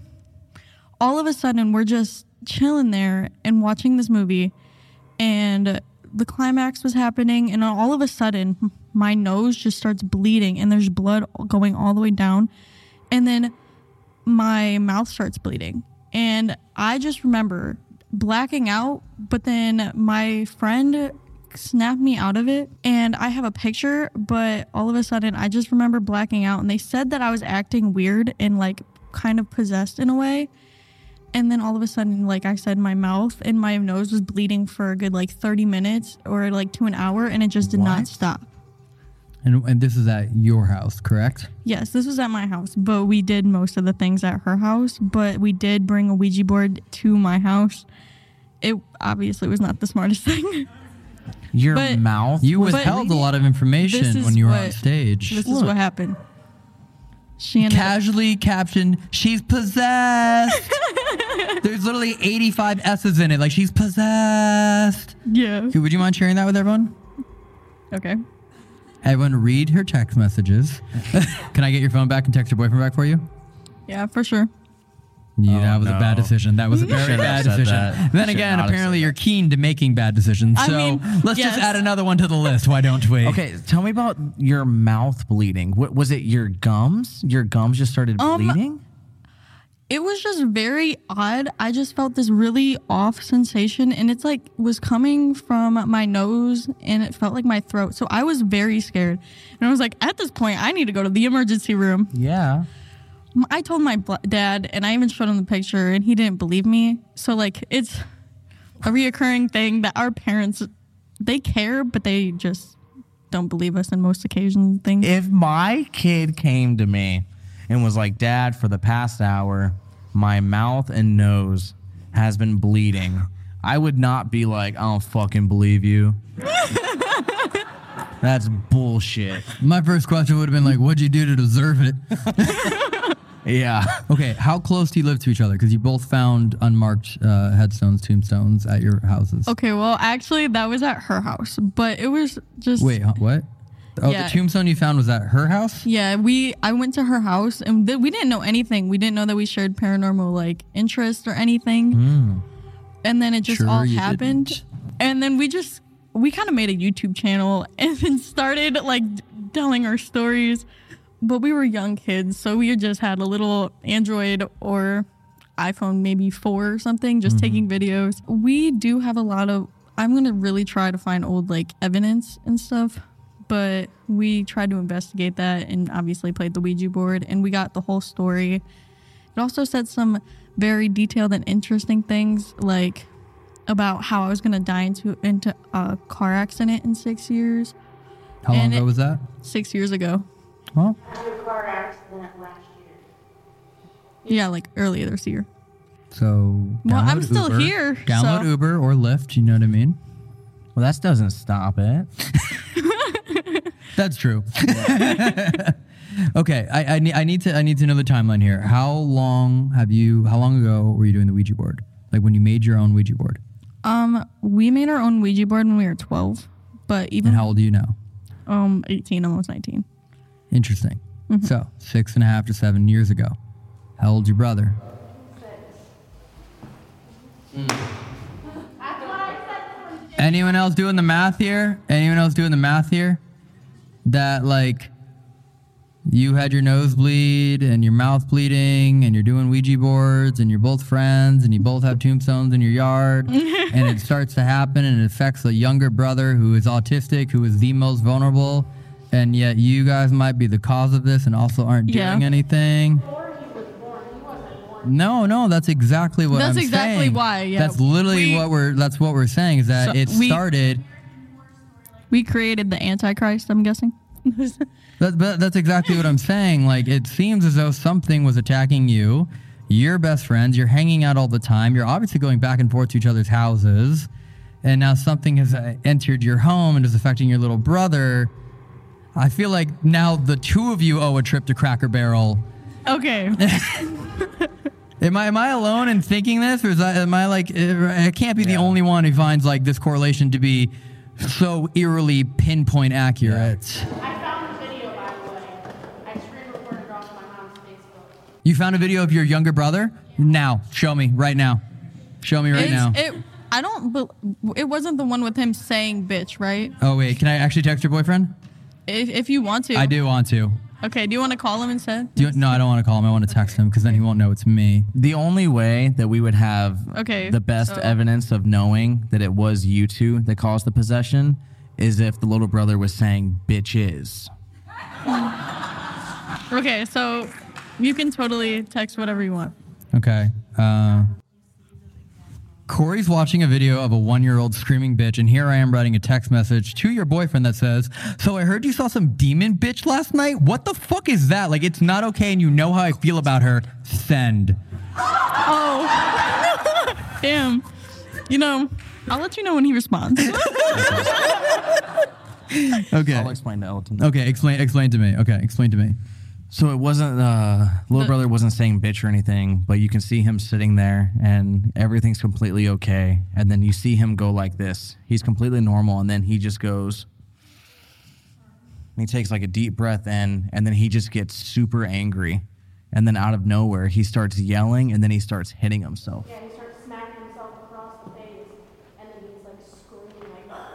All of a sudden, we're just chilling there and watching this movie, and the climax was happening, and all of a sudden, my nose just starts bleeding, and there's blood going all the way down, and then my mouth starts bleeding. And I just remember blacking out, but then my friend snapped me out of it. And I have a picture, but all of a sudden I just remember blacking out. And they said that I was acting weird and like kind of possessed in a way. And then all of a sudden, like I said, my mouth and my nose was bleeding for a good like 30 minutes or like to an hour, and it just did not stop. And, and this is at your house, correct? Yes, this was at my house, but we did most of the things at her house. But we did bring a Ouija board to my house. It obviously was not the smartest thing. Your but- mouth. You But- withheld a lot of This information is when you were on what- stage. This is what happened. She ended Casually captioned, "She's possessed." There's literally 85 S's in it. Like she's possessed. Yeah. Would you mind sharing that with everyone? Okay. Everyone, read her text messages. Can I get your phone back and text your boyfriend back for you? Yeah, for sure. Yeah, that was a bad no. decision. That was a very Shouldn't bad have said decision. that. Then Should again, not have apparently said you're keen to making bad decisions. I So mean, let's just add another one to the list. Why don't we? Okay, tell me about your mouth bleeding. What was it? Your gums? Your gums just started Um, bleeding? It was just very odd. I just felt this really off sensation and it's like was coming from my nose and it felt like my throat. So I was very scared. And I was like, at this point, I need to go to the emergency room. Yeah. I told my dad and I even showed him the picture and he didn't believe me. So like it's a reoccurring thing that our parents they care but they just don't believe us in most occasions things. If my kid came to me and was like, Dad, for the past hour, my mouth and nose has been bleeding, I would not be like, I don't fucking believe you. That's bullshit. My first question would have been like, "What'd you do to deserve it?" Yeah. okay, how close do you live to each other? Because you both found unmarked uh, headstones, tombstones at your houses. Okay, well, actually, that was at her house, but it was just Wait, huh, what? Oh, Yeah. the tombstone you found was at her house. Yeah, we I went to her house and th- we didn't know anything. We didn't know that we shared paranormal like interest or anything. Hmm. And then it just Sure all happened. didn't. And then we just we kind of made a YouTube channel and then started like telling our stories. But we were young kids, so we just had a little Android or iPhone maybe 4 or something just mm-hmm. taking videos. We do have a lot of I'm going to really try to find old like evidence and stuff but we tried to investigate that and obviously played the Ouija board and we got the whole story. It also said some very detailed and interesting things like about how I was going to die into into a car accident in 6 years. How long ago it- was that? 6 years ago. Well, car accident last year. Yeah, like earlier this year. so Well, I'm still Uber. here, Download so- Uber or Lyft. You know what I mean? Well, that doesn't stop it. That's true. okay, I, I need I need to I need to know the timeline here. How long have you? How long ago were you doing the Ouija board? Like when you made your own Ouija board? Um we made our own Ouija board when we were 12, but even And how old are you now? um 18 almost 19. Interesting. Mm-hmm. So six and a half to seven years ago. How old's your brother? Anyone else doing the math here? Anyone else doing the math here? That like you had your nose bleed and your mouth bleeding and you're doing Ouija boards and you're both friends and you both have tombstones in your yard and it starts to happen and it affects a younger brother who is autistic, who is the most vulnerable, and yet you guys might be the cause of this and also aren't Yeah. doing anything. No, no, that's exactly what That's I'm exactly saying. why, yeah. That's literally We- what we're that's what we're saying is that So it started We created the Antichrist, I'm guessing. That, but that's exactly what I'm saying. Like, it seems as though something was attacking you. You're best friends. You're hanging out all the time. You're obviously going back and forth to each other's houses. And now something has uh, entered your home and is affecting your little brother. I feel like now the two of you owe a trip to Cracker Barrel. Okay. Am I am I alone in thinking this, or is I, am I like uh, I can't be the only one who finds like this correlation to be so eerily pinpoint accurate? I found a video, by the way. I screen recorded it off my mom's Facebook. You found a video of your younger brother? Now, show me right now. Show me right It's- now. It, I don't. it wasn't the one with him saying "bitch," right? oh wait, can I actually text your boyfriend? If, if you want to. I do want to. Okay. Do you want to call him instead? Do you, no, I don't want to call him. I want to text him because then he won't know it's me. The only way that we would have Okay, the best so- evidence of knowing that it was you two that caused the possession is if the little brother was saying bitches. Okay. So you can totally text whatever you want. Okay. Uh, Corey's watching a video of a one-year-old screaming bitch, and here I am writing a text message to your boyfriend that says, "So I heard you saw some demon bitch last night. What the fuck is that? Like, it's not okay, and you know how I feel about her. Send." Oh. Damn. You know, I'll let you know when he responds. Okay. I'll explain to Elton. Okay. Explain. Explain to me. Okay. Explain to me. So it wasn't uh little The- brother wasn't saying bitch or anything, but you can see him sitting there and everything's completely okay. And then you see him go like this. He's completely normal and then he just goes he takes like a deep breath in and then he just gets super angry. And then out of nowhere he starts yelling and then he starts hitting himself. Yeah, he starts smacking himself across the face, and then he's like screaming like.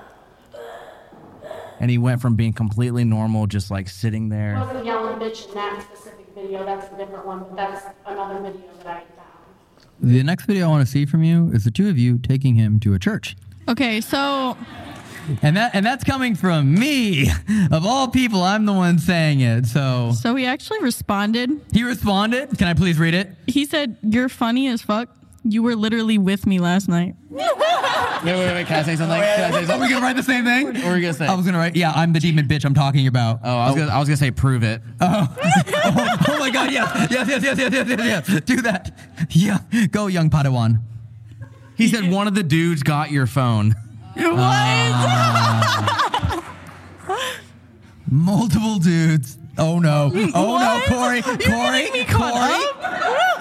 And he went from being completely normal, just like sitting He there. wasn't yelling bitch in that specific video. That's a different one, but that's another video that I found. The next video I want to see from you is the two of you taking him to a church. okay. So And that and that's coming from me. Of all people, I'm the one saying it. So so he actually responded. he responded. Can I please read it? He said, "You're funny as fuck. You were literally with me last night. Wait, wait, wait. Can I say something? Oh, can I say Are we gonna write the same thing? What were you gonna say? I was gonna write. Yeah, I'm the demon bitch. I'm talking about. Oh, I was gonna, gonna say prove it. oh, oh, oh my god! Yes, yes, yes, yes, yes, yes, yes, yes. Do that. Yeah, go, young Padawan. He said one of the dudes got your phone. What? Ah. Multiple dudes. Oh no. Oh What? no, Corey, You're Corey, me Corey. up?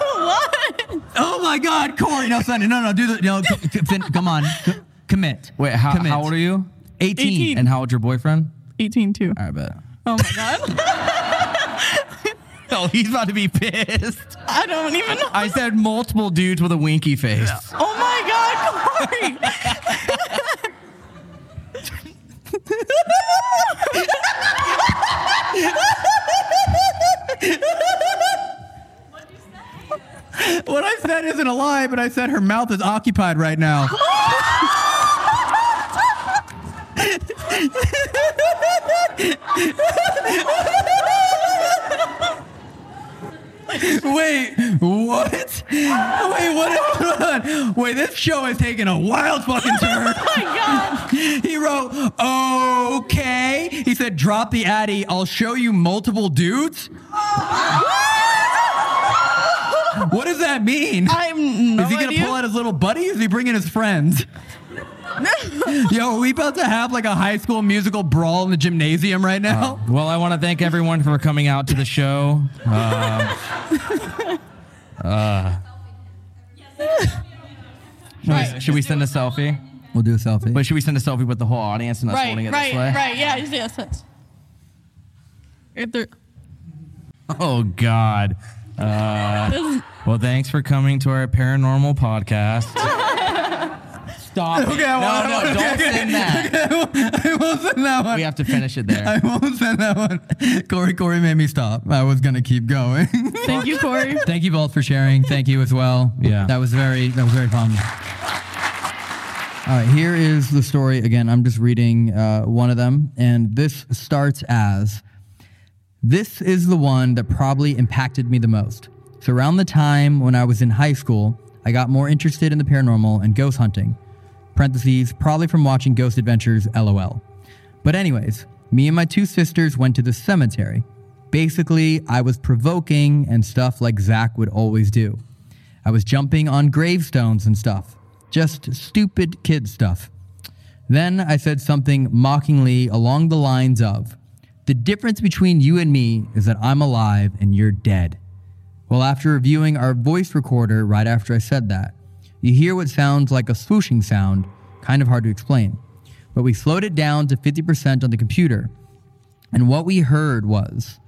Oh my God, Corey. No, Sonny. No, no. Do the. No, c- c- fin- come on. C- commit. Wait, how, Commit. how old are you? 18. 18. And how old's your boyfriend? 18 too. I bet. Oh my god. Oh, he's about to be pissed. I don't even know. I said multiple dudes with a winky face. Oh my god, Corey. What I said isn't a lie, but I said her mouth is occupied right now. Wait, what? Wait, what? Wait, this show has taken a wild fucking turn. Oh my god. He wrote, okay. He said, drop the Addy. I'll show you multiple dudes. What does that mean? I'm no is he gonna idea. pull out his little buddy? Is he bringing his friends? Yo, are we about to have like a high school musical brawl in the gymnasium right now? Well, I want to thank everyone for coming out to the show. Um, uh, should, we, should we send a selfie? we'll do a selfie. But should we send a selfie with the whole audience and us Right, holding it right, this way? right. Yeah, yes, yes. yes. If there, Oh God. Uh, well, thanks for coming to our paranormal podcast. Stop. it. I no, won't- no, don't okay, send that. I won't send that one. We have to finish it there. I won't send that one. Corey, Corey made me stop. I was gonna keep going. thank you, Corey. Thank you both for sharing. Thank you as well. Yeah. That was very that was very fun. All right, here is the story again. I'm just reading uh, one of them, and this starts as this is the one that probably impacted me the most. So around the time when I was in high school, I got more interested in the paranormal and ghost hunting. Parentheses, probably from watching Ghost Adventures, lol. But anyways, me and my two sisters went to the cemetery. Basically, I was provoking and stuff like Zak would always do. I was jumping on gravestones and stuff. Just stupid kid stuff. Then I said something mockingly along the lines of, The difference between you and me is that I'm alive and you're dead. Well, after reviewing our voice recorder right after I said that, you hear what sounds like a swooshing sound, kind of hard to explain. But we slowed it down to 50% on the computer, and what we heard was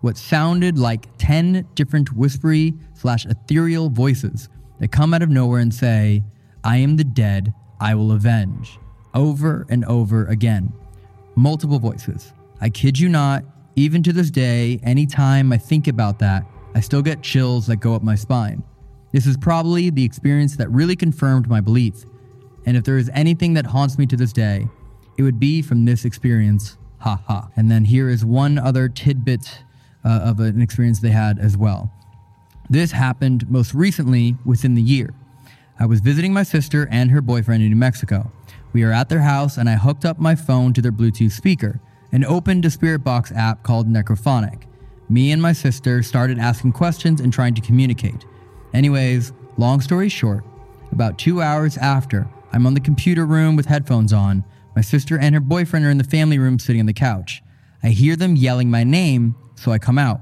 what sounded like 10 different whispery slash ethereal voices that come out of nowhere and say, I am the dead, I will avenge, over and over again. Multiple voices. I kid you not, even to this day, anytime I think about that, I still get chills that go up my spine. This is probably the experience that really confirmed my belief. And if there is anything that haunts me to this day, it would be from this experience. Ha ha. And then here is one other tidbit uh, of an experience they had as well. This happened most recently within the year. I was visiting my sister and her boyfriend in New Mexico. We are at their house and I hooked up my phone to their Bluetooth speaker and opened a Spirit Box app called Necrophonic. Me and my sister started asking questions and trying to communicate. Anyways, long story short, about two hours after, I'm on the computer room with headphones on. My sister and her boyfriend are in the family room sitting on the couch. I hear them yelling my name, so I come out.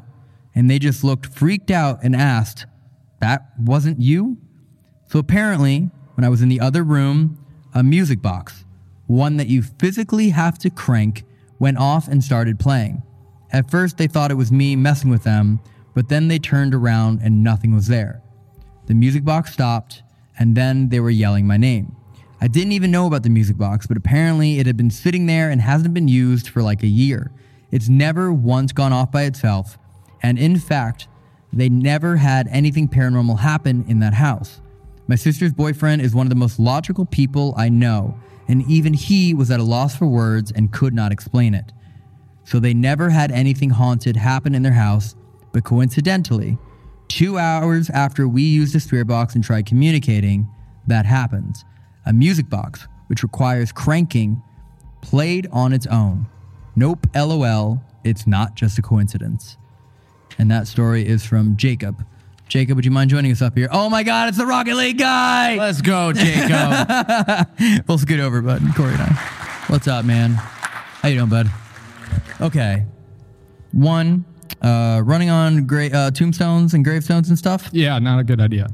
And they just looked freaked out and asked, That wasn't you? So apparently, when I was in the other room, a music box, one that you physically have to crank, went off and started playing. At first, they thought it was me messing with them, but then they turned around and nothing was there. The music box stopped, and then they were yelling my name. I didn't even know about the music box, but apparently it had been sitting there and hasn't been used for like a year. It's never once gone off by itself, and in fact, they never had anything paranormal happen in that house. My sister's boyfriend is one of the most logical people I know, and even he was at a loss for words and could not explain it. So they never had anything haunted happen in their house, but coincidentally, two hours after we used the spirit box and tried communicating, that happens. a music box, which requires cranking, played on its own. Nope, lol, it's not just a coincidence. And that story is from Jacob. Jacob, would you mind joining us up here? Oh my God, it's the Rocket League guy! Let's go, Jacob. we'll scoot over, bud. Corey and I. What's up, man? How you doing, bud? Okay. One, uh, running on gra- uh, tombstones and gravestones and stuff. Yeah, not a good idea.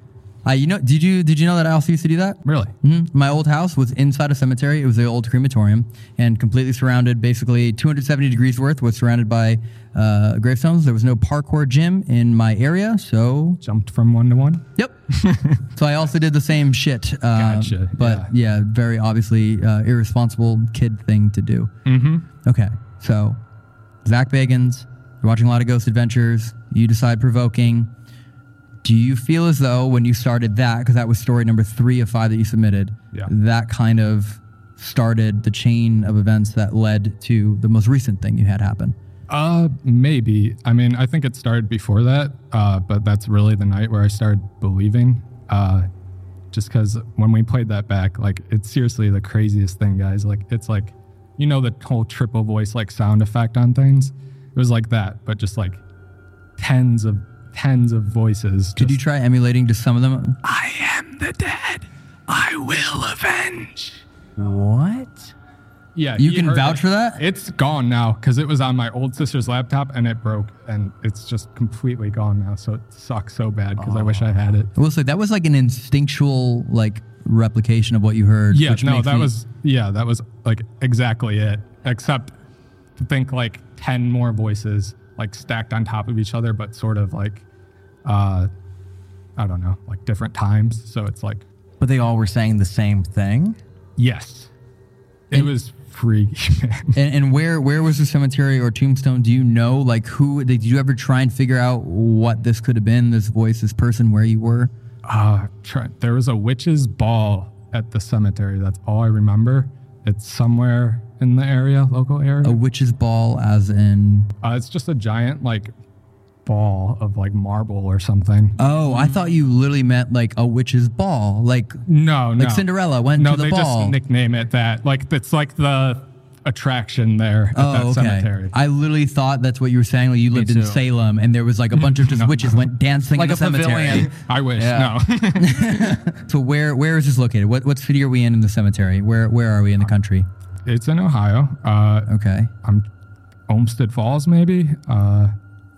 Uh, you know, did you did you know that I also used to do that? Really? hmm My old house was inside a cemetery. It was the old crematorium and completely surrounded. Basically, 270 degrees worth was surrounded by uh, gravestones. There was no parkour gym in my area, so Jumped from one to one. Yep. so I also did the same shit. Uh, Gotcha, But yeah, very obviously uh, irresponsible kid thing to do. Mm-hmm. Okay, so Zak Bagans, you're watching a lot of Ghost Adventures. You decide provoking. Do you feel as though when you started that, because that was story number three of five that you submitted, Yeah. that kind of started the chain of events that led to the most recent thing you had happen? Uh, maybe. I mean, I think it started before that, uh, but that's really the night where I started believing. Uh, just because when we played that back, like it's seriously the craziest thing, guys. Like it's like, you know, the whole triple voice like sound effect on things. It was like that, but just like tens of tens of voices. Did you try emulating just some of them? I am the dead. I will avenge. what? Yeah, You can vouch it. for that? It's gone now because it was on my old sister's laptop and it broke and it's just completely gone now. So it sucks so bad because I wish I had it. I will say that was like an instinctual like replication of what you heard. Yeah, no, that me- was yeah, that was like exactly it. Except to think like ten more voices like stacked on top of each other, but sort of like uh I don't know, like different times. So it's like But they all were saying the same thing. yes, it was freaky. And, and where where was the cemetery or tombstone? Do you know like who? Did you ever try and figure out what this could have been? This voice, this person, where you were? Uh, try, there was a witch's ball at the cemetery. That's all I remember. It's somewhere in the area, local area. A witch's ball, as in. Uh, it's just a giant like ball of like marble or something. Oh, I thought you literally meant like a witch's ball, like No, no. like Cinderella went no, to the they ball. just nickname it that. Like it's like the attraction there at that Oh, okay. cemetery. I literally thought that's what you were saying. Like you lived in. Salem, and there was like a bunch of just witches went dancing Like in the a cemetery. pavilion. I wish. Yeah. No. So where where is this located? What what city are we in in the cemetery? Where where are we in the country? It's in Ohio. Uh, Okay. I'm Olmsted Falls, maybe. Uh,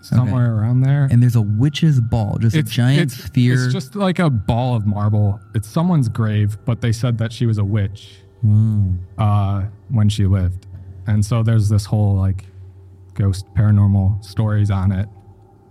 somewhere around there. And there's a witch's ball, just a giant it's, sphere. It's just like a ball of marble. It's someone's grave, but they said that she was a witch Hmm. uh, when she lived, and so there's this whole like ghost paranormal stories on it.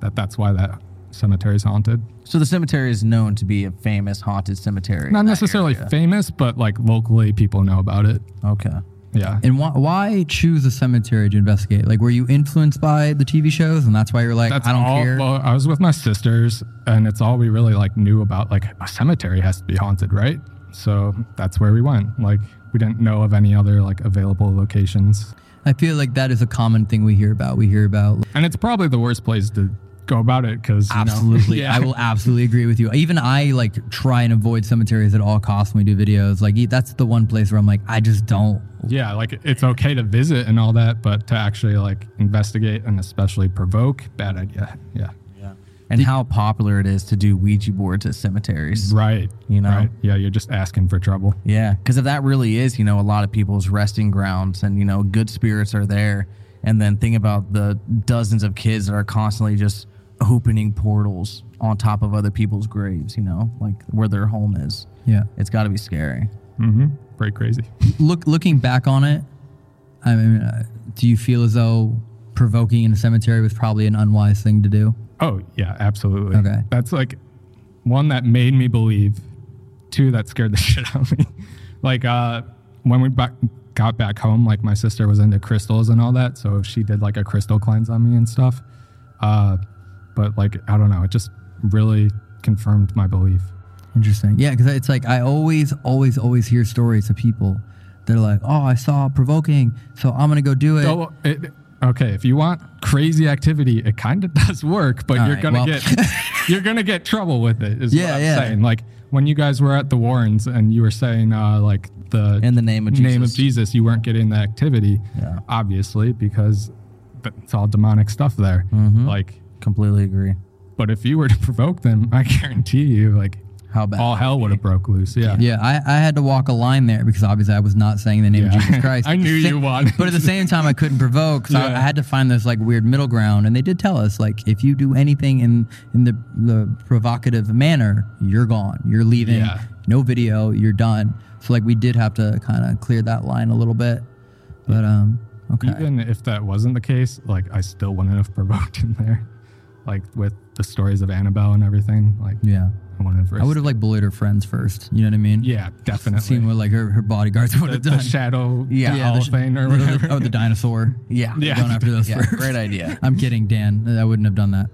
That that's why that cemetery is haunted. So the cemetery is known to be a famous haunted cemetery. Not necessarily area. famous, but like locally, people know about it. Okay. Yeah. and why, why choose a cemetery to investigate? Like, were you influenced by the TV shows, and that's why you're like, That's I don't all. care? Well, I was with my sisters, and it's all we really like knew about. Like a cemetery has to be haunted, right? So that's where we went. Like we didn't know of any other like available locations, I feel like that is a common thing we hear about. We hear about and it's probably the worst place to go about it because absolutely. yeah. I will absolutely agree with you. Even I like try and avoid cemeteries at all costs when we do videos. Like that's the one place where I'm like, I just don't. Yeah, like it's okay to visit and all that, but to actually like investigate and especially provoke, bad idea. Yeah. Yeah. And how popular it is to do Ouija boards at cemeteries. Right. You know? Right. Yeah, you're just asking for trouble. Yeah, because if that really is, you know, a lot of people's resting grounds and, you know, good spirits are there. And then think about the dozens of kids that are constantly just opening portals on top of other people's graves, you know, like where their home is. Yeah. It's got to be scary. Mm-hmm. Pretty crazy. Look, looking back on it, I mean, uh, do you feel as though provoking in a cemetery was probably an unwise thing to do? Oh yeah, absolutely. Okay. That's like one that made me believe. Two that scared the shit out of me. like uh, when we back, got back home, like my sister was into crystals and all that, so if she did like a crystal cleanse on me and stuff. Uh, but like I don't know, it just really confirmed my belief. Interesting. Yeah, because it's like I always, always, always hear stories of people that are like, "Oh, I saw provoking, so I'm gonna go do it." So it, okay, if you want crazy activity, it kind of does work, but All you're right, gonna well- get you're gonna get trouble with it. Is Yeah, what I'm yeah. saying. Like when you guys were at the Warrens and you were saying uh, like the In the name of Jesus. name of Jesus. You weren't getting the activity. Yeah. Obviously, because it's all demonic stuff there. Mhm. Like completely agree. But if you were to provoke them, I guarantee you, like how bad all hell would have broke loose. Yeah. Yeah, I, I had to walk a line there because obviously I was not saying the name of Yeah. Jesus Christ. I knew you wanted But at the same time, I couldn't provoke, so I, Yeah. I had to find this like weird middle ground. And they did tell us like if you do anything in in the the provocative manner, you're gone. You're leaving. Yeah. No video. You're done. So like we did have to kind of clear that line a little bit. But um, okay. Even if that wasn't the case, like I still wouldn't have provoked him there. Like with the stories of Annabelle and everything. Like Yeah. I have I would have like bullied her friends first. You know what I mean? Yeah, definitely. Seen what like her, her bodyguards would the, have the done. shadow Yeah, owl the sh- or the- the- oh, the dinosaur. Yeah. Yeah. Going after those Yeah, first. great idea. I'm kidding, Dan. I wouldn't have done that.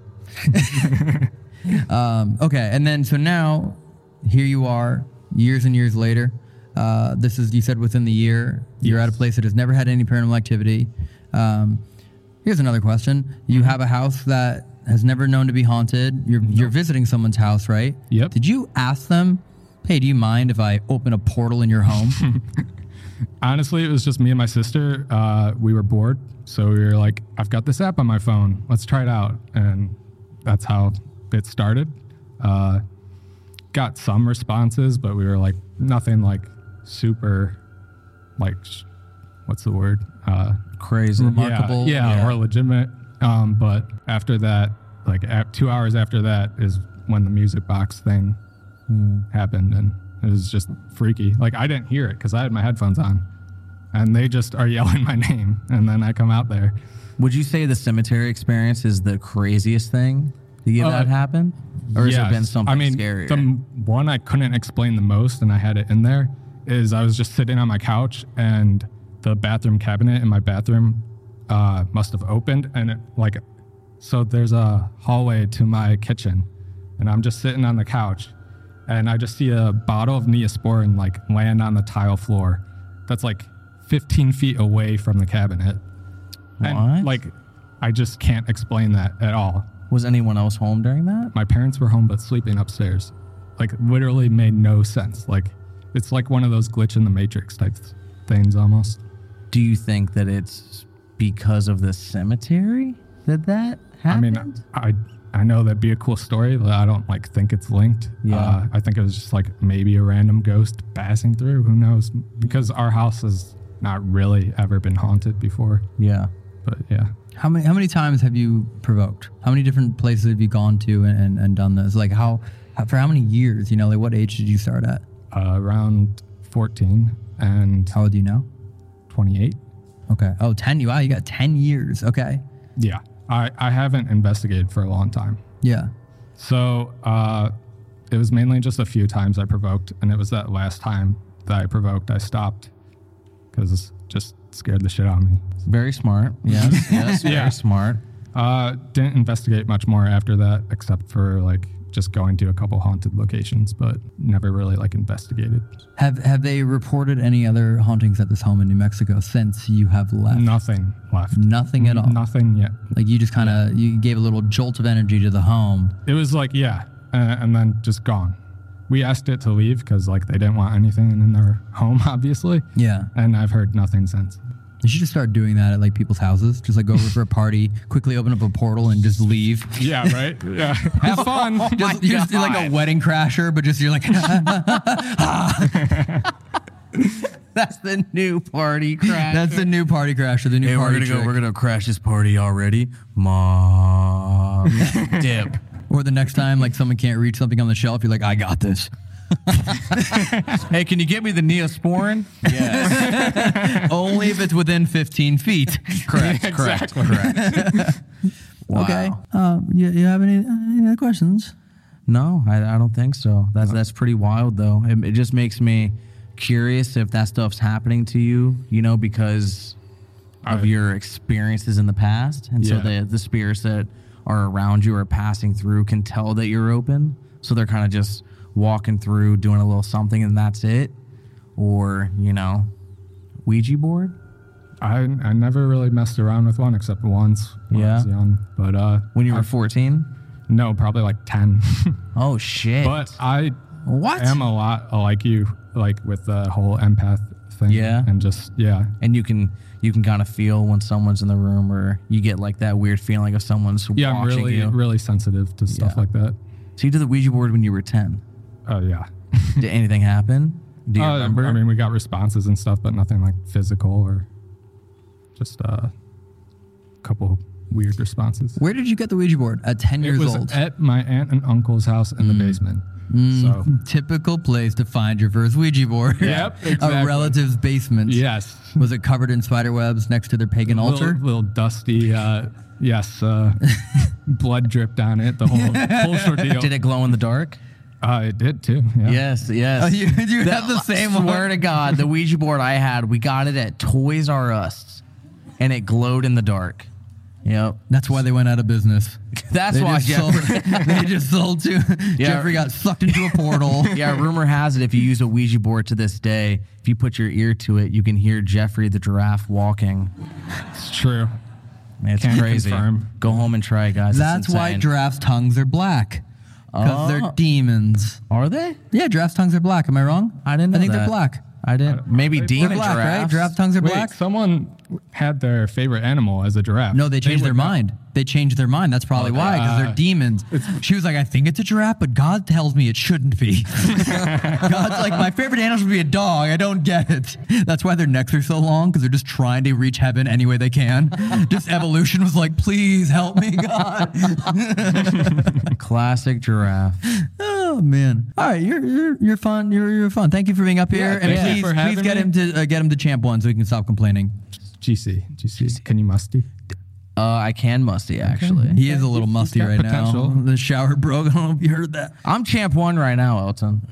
um, okay, and then so now, here you are, years and years later. Uh, this is you said within the year. You're at a place that has never had any paranormal activity. Um, here's another question: You Mm-hmm. have a house that has never known to be haunted. You're you're visiting someone's house, right? Yep. Did you ask them? Hey, do you mind if I open a portal in your home? Honestly, it was just me and my sister. Uh, we were bored, so we were like, "I've got this app on my phone. Let's try it out." And that's how it started. Uh, got some responses, but we were like nothing like super, like what's the word? Uh, Crazy. yeah, Remarkable. yeah, Yeah. or legitimate. Um, but after that, like two hours after that, is when the music box thing happened, and it was just freaky. Like I didn't hear it because I had my headphones on, and they just are yelling my name, and then I come out there. Would you say the cemetery experience is the craziest thing to you Uh, that happened? Or has it been something I mean, scarier? the one I couldn't explain the most, and I had it in there, is I was just sitting on my couch, and the bathroom cabinet in my bathroom uh, must have opened, and it like, so there's a hallway to my kitchen, and I'm just sitting on the couch, and I just see a bottle of Neosporin like land on the tile floor, that's like 15 feet away from the cabinet, and like, I just can't explain that at all Was anyone else home during that? my parents were home but sleeping upstairs. Like literally made no sense. Like it's like one of those glitch in the matrix type things almost. Do you think that it's because of the cemetery did that that I mean, I I know that'd be a cool story, but I don't like think it's linked. Yeah. Uh, I think it was just like maybe a random ghost passing through. Who knows? Because our house has not really ever been haunted before. yeah. But yeah. How many how many times have you provoked? How many different places have you gone to and, and, and done this? Like how, how for how many years? You know, like what age did you start at? Uh, around 14 and How old are you now? 28. Okay. Oh, 10. You wow, you got 10 years. Okay. Yeah. I, I haven't investigated for a long time. Yeah. So uh, it was mainly just a few times I provoked, and it was that last time that I provoked I stopped because just scared the shit out of me. Very smart. Yes. yes. Very Yeah. smart. Uh, didn't investigate much more after that, except for like just going to a couple haunted locations, but never really like investigated. Have have they reported any other hauntings at this home in New Mexico since you have left? Nothing left. Nothing at all. Nothing yet. Like you just kind of you gave a little jolt of energy to the home. It was like yeah, uh, and then just gone. We asked it to leave because like they didn't want anything in their home, obviously. Yeah. And I've heard nothing since. You should just start doing that at like people's houses. Just like go over for a party, quickly open up a portal and just leave. Yeah, right. Yeah, have oh fun. Just, you're just like a wedding crasher, but just you're like That's the new party crash. that's the new party crasher, the new Hey, we're party gonna go. We're gonna crash this party already, mom. Dip. Or the next time, like someone can't reach something on the shelf, you're like, I got this. hey, can you get me the Neosporin? Yes. Only if it's within 15 feet. correct. Correct. Correct. Wow. Okay. Um, you, you have any, any other questions? No, I, I don't think so. That's that's pretty wild though. It, it just makes me curious if that stuff's happening to you. You know, because of I- your experiences in the past, and so the the spirits that are around you or passing through can tell that you're open. So they're kind of just walking through, doing a little something, and that's it. Or you know, Ouija board. I I never really messed around with one except once when I was young. But uh, When you were I- 14. no, probably like ten. Oh shit. but I What? Am a lot like you, like with the whole empath thing. Yeah. And just yeah. And you can you can kind of feel when someone's in the room, or you get like that weird feeling of someone's Yeah, I'm really you. really sensitive to stuff Yeah. like that. So you did the Ouija board when you were ten. Oh yeah. Did anything happen? Do you Uh, remember? I mean, we got responses and stuff, but nothing like physical or just uh, a couple weird responses. Where did you get the Ouija board? At 10 It years was old. at my aunt and uncle's house in the basement. So Typical place to find your first Ouija board. Yep, A relative's basement. yes, Was it covered in spider webs next to their pagan altar? little, little dusty. Uh, yes, uh, blood dripped on it. The whole whole ordeal. did it glow in the dark? Uh, it did too. Yeah. Yes, yes. Oh, you, you have the same I Swear one. to God, the Ouija board I had, we got it at Toys R Us, and it glowed in the dark. Yep. That's why they went out of business. That's They why just, sold, Geoffrey. they just sold to Geoffrey got sucked into a portal. yeah, rumor has it if you use a Ouija board to this day, if you put your ear to it, you can hear Geoffrey the giraffe walking. It's true. It's Can crazy. confirm. Go home and try, guys. That's why insane. giraffes' tongues are black. Because they're Oh. demons. Are they? Yeah, giraffes' tongues are black. Am I wrong? I didn't know I think they're black. I didn't. Maybe They're demon They're black, right? giraffes. Giraffe tongues are Wait, black? someone had their favorite animal as a giraffe. No, they changed would their not- mind. They changed their mind. That's probably Okay. why, because they're demons. She was like, I think it's a giraffe, but God tells me it shouldn't be. God's like, my favorite animal should be a dog. I don't get it. That's why their necks are so long, because they're just trying to reach heaven any way they can. just evolution was like, please help me, God. Classic giraffe. oh man! All right, you're you're you're fun. You're you're fun. Thank you for being up here, and please please get me. him to uh, get him to champ one so we can stop complaining. GC, GC. Can you musty? Uh, I can musty actually. He is a little musty got right potential. now. The shower broke. I don't know if you heard that. I'm champ one right now, Elton.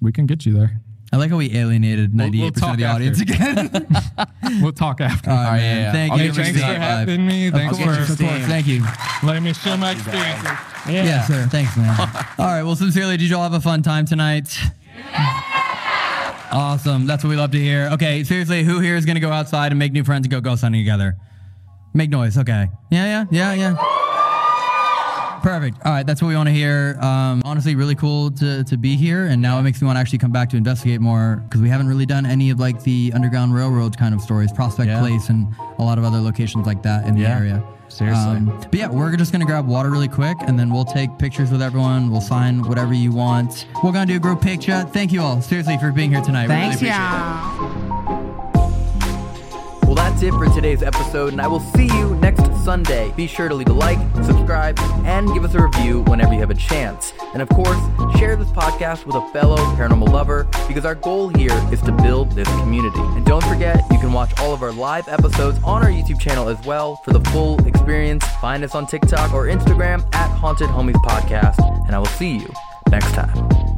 We can get you there. I like how we alienated We'll- ninety we'll eight percent of the talk audience after. again. We'll talk after. All right, yeah, man. yeah. Thank I'll you. get Thanks for Steam. having me. Of Thanks course, for of course. Thank you. letting me share my experiences. Yeah. sir. Thanks, man. All right. Well, sincerely, did you all have a fun time tonight? Awesome. That's what we love to hear. Okay, seriously, who here is going to go outside and make new friends and go ghost hunting together? Make noise. Okay. Yeah, yeah, yeah, yeah. Perfect. All right, that's what we want to hear. Um, honestly, really cool to, to be here, and now it makes me want to actually come back to investigate more because we haven't really done any of like the Underground Railroad kind of stories, Prospect Yeah. Place, and a lot of other locations like that in the Yeah. area. Seriously. Um, but yeah, we're just gonna grab water really quick, and then we'll take pictures with everyone. We'll sign whatever you want. We're gonna do a group picture. Thank you all, seriously, for being here tonight. We really Thanks, appreciate it. That's it for today's episode, and I will see you next Sunday. Be sure to leave a like, subscribe, and give us a review whenever you have a chance. And of course, share this podcast with a fellow paranormal lover because our goal here is to build this community. And don't forget, you can watch all of our live episodes on our YouTube channel as well for the full experience. Find us on TikTok or Instagram at Haunted Homies Podcast, and I will see you next time.